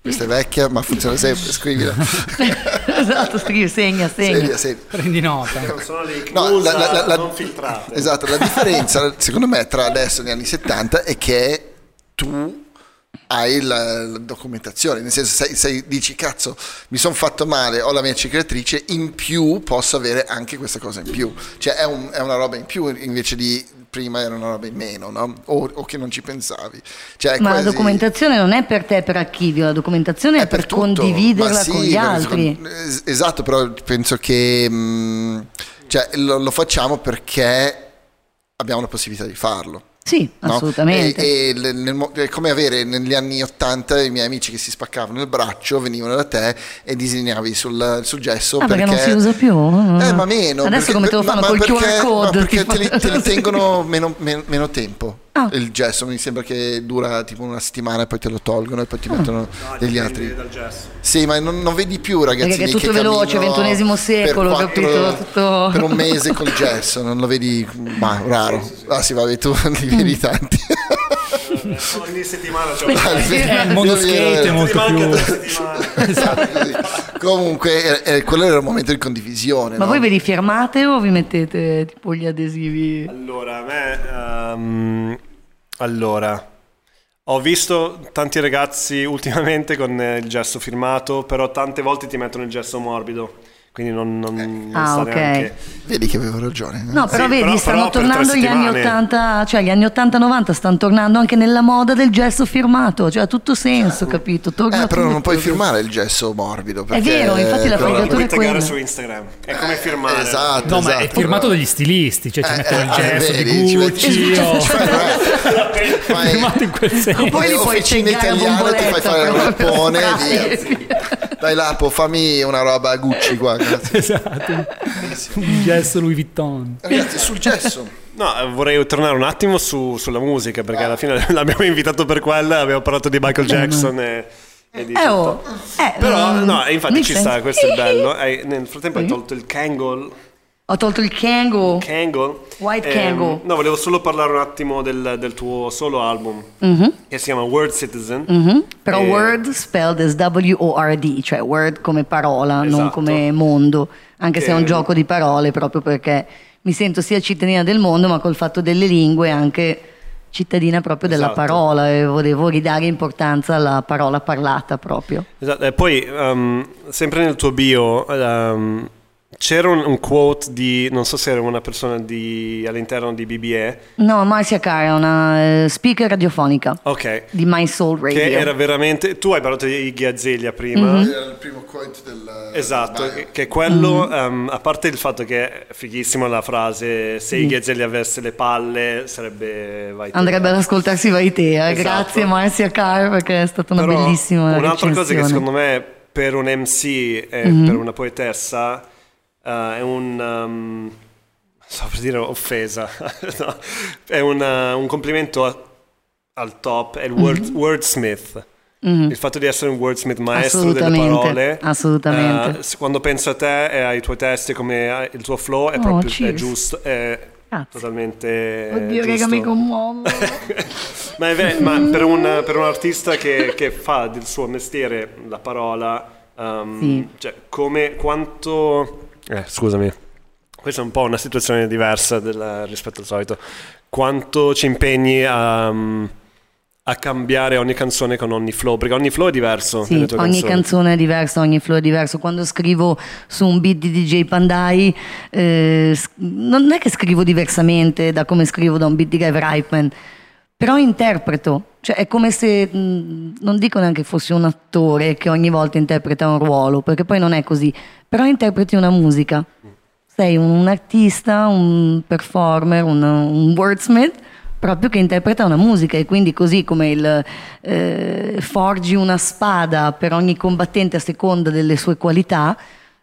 Questa è vecchia, ma funziona sempre. Scrivila. [laughs] esatto, scrivi, segna, segna. Seria, seria. Prendi nota. Sono le No, la- la- la- non filtrate. Esatto, la differenza secondo me tra adesso e gli anni 70 è che tu hai la, la documentazione, nel senso sei, sei- dici cazzo mi sono fatto male, ho la mia cicatrice, in più posso avere anche questa cosa in più, cioè è, un- è una roba in più invece di prima era una roba in meno, no? o, o che non ci pensavi. Cioè, è Ma la quasi- documentazione non è per te per archivio, la documentazione è, per, tutto. condividerla sì, con gli per- altri. esatto, però penso che mh, cioè, lo, lo facciamo perché abbiamo la possibilità di farlo. Sì, no? assolutamente. E, e le- nel è come avere negli anni 80 i miei amici che si spaccavano il braccio, venivano da te e disegnavi sul, sul gesso. Ah, perché non si usa più? Eh, ma meno. Adesso perché- come te lo fanno ma col perché- QR code? perché te li, te li tengono meno, meno- meno tempo. Ah. Il gesso mi sembra che dura tipo una settimana e poi te lo tolgono e poi ti mettono No, degli altri. dal gesso. Sì, ma non, non vedi più ragazzini Perché è tutto che veloce, ventunesimo secolo, per quattro- capito? Tutto- Per un mese col gesso, non lo vedi, ma raro. Ah sì, vabbè, tu [laughs] li vedi tanti. [laughs] Eh, Ogni settimana c'è il un mondo skate è molto manca più... [laughs] Così. Comunque, eh, quello era il momento di condivisione. Ma no? voi ve li firmate o vi mettete tipo gli adesivi? Allora, a me... ehm, allora, ho visto tanti ragazzi ultimamente con il gesso firmato, però tante volte ti mettono il gesso morbido, quindi non, non, non Ah, ok. neanche... Vedi che avevo ragione. no? No, però Sì, vedi, però- stanno però per tornando gli anni settimane. 80, cioè gli anni 80-90 stanno tornando anche nella moda del gesso firmato, cioè ha tutto senso, capito? Torna Eh, però non puoi firmare il gesso morbido. È perché- vero, infatti la però- fregatura è quella. su Instagram, è come firmare. Esatto, No, ma è esatto. firmato dagli stilisti, cioè ci Eh, mettono il eh, gesso vedi, di ci Gucci metti- o... Fai- firmato in quel senso. Poi li puoi taggare a fai bomboletta fare il proprio, rappone [laughs] spray. via. Dai Lapo, fammi una roba Gucci qua. [laughs] grazie. Esatto. Un gesso Louis Vuitton. Ragazzi, sul gesso. No, eh, vorrei tornare un attimo su- sulla musica, perché alla fine [laughs] l'abbiamo invitato per quella, abbiamo parlato di Michael Jackson e, e di Eh, oh, eh, Però, mm, no, infatti ci sta, questo è il [laughs] bello. Hai- nel frattempo hai tolto il Kangol. Ho tolto il Kangol. Kangol. White Ehm, Kangol. No, volevo solo parlare un attimo del, del tuo solo album, che si chiama Word Citizen. Mhm. Però E- word spelled as W-O-R-D, cioè word come parola, non Esatto. come mondo, anche se è un Che- gioco di parole proprio perché mi sento sia cittadina del mondo ma col fatto delle lingue anche cittadina proprio della Esatto. parola e volevo ridare importanza alla parola parlata proprio. Esatto, E poi, ehm, sempre nel tuo bio, ehm, c'era un, un quote di, non so se era una persona di, all'interno di BBE, No, Marcia Cara è una eh, speaker radiofonica ok, di My Soul Radio. che era veramente, tu hai parlato di Iggy Azalea prima, Mhm. Era il primo quote del Esatto, del che, quello, Mm. ehm, a parte il fatto che è fighissima la frase, se Iggy Azalea avesse le palle sarebbe vai te. Andrebbe ad ascoltarsi Vaitea. Esatto. Grazie Marcia Car perché è stata una Però bellissima Un'altra cosa che recensione. secondo me per un MC e Mhm. per una poetessa eh, è un... um, so per dire offesa, [laughs] no, è una- un complimento a- al top, è il word- wordsmith. Il fatto di essere un wordsmith, maestro delle. Assolutamente, parole. assolutamente. eh, s- quando penso a te e ai tuoi testi, come eh, il tuo flow è Oh, proprio è cheers. giusto, è Grazie. totalmente Oddio, giusto. raga, mi commuovo. [laughs] Ma, è ver- ma per, un, per un artista che, che fa del suo mestiere la parola, um, Sì. cioè, come, quanto... Eh, scusami, questa è un po' una situazione diversa del- rispetto al solito. Quanto ci impegni a, a cambiare ogni canzone con ogni flow? Perché ogni flow è diverso. Sì, ogni canzoni. canzone è diversa, ogni flow è diverso. Quando scrivo su un beat di DJ Pandai, eh, non è che scrivo diversamente da come scrivo da un beat di Gav Reitman, però interpreto, cioè è come se, mh, non dico neanche fossi un attore che ogni volta interpreta un ruolo, perché poi non è così, però interpreti una musica, sei un, un artista, un performer, un, un wordsmith, proprio che interpreta una musica e quindi così come il, eh, forgi una spada per ogni combattente a seconda delle sue qualità,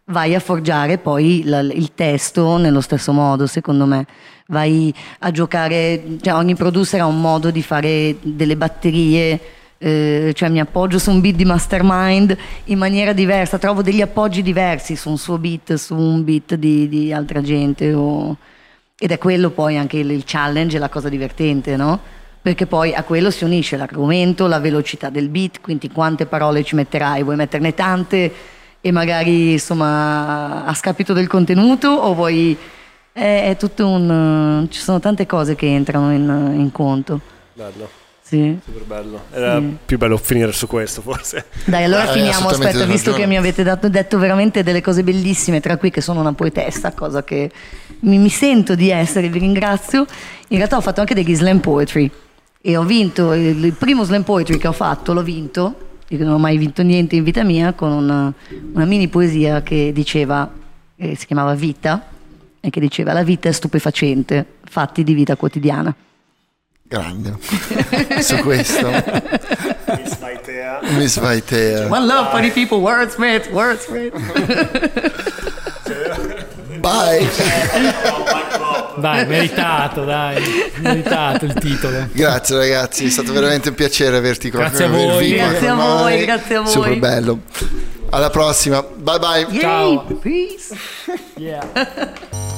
vai a forgiare poi la- il testo nello stesso modo, secondo me. Vai a giocare, cioè ogni producer ha un modo di fare delle batterie, eh, cioè mi appoggio su un beat di Mastermind in maniera diversa, trovo degli appoggi diversi su un suo beat, su un beat di, di altra gente. o- Ed è quello poi anche il, il challenge la cosa divertente, no? Perché poi a quello si unisce l'argomento, la velocità del beat, quindi quante parole ci metterai, vuoi metterne tante e magari insomma a scapito del contenuto o vuoi... È, è tutto un... ci sono tante cose che entrano in, in conto. Bello, Sì. super bello. Era Sì. più bello finire su questo, forse. Dai, allora Hai finiamo. Aspetta, visto ragione. che mi avete dato- detto veramente delle cose bellissime, tra cui che sono una poetessa, cosa che mi, mi sento di essere, vi ringrazio. In realtà ho fatto anche degli slam poetry e ho vinto il, il primo slam poetry che ho fatto, l'ho vinto. Io non ho mai vinto niente in vita mia con una, una mini poesia che diceva, eh, si chiamava Vita, e che diceva la vita è stupefacente, fatti di vita quotidiana. Grande. [laughs] Su questo Miss Maitea. Miss Vaitea. One love the people, wordsmith, wordsmith. Bye. Dai, meritato, dai. Meritato il titolo. Grazie ragazzi, è stato veramente un piacere averti qua. Grazie a voi. Grazie con a voi, grazie a voi. Super bello. Alla prossima. Bye bye. Ciao. Yay, peace. Yeah. [laughs]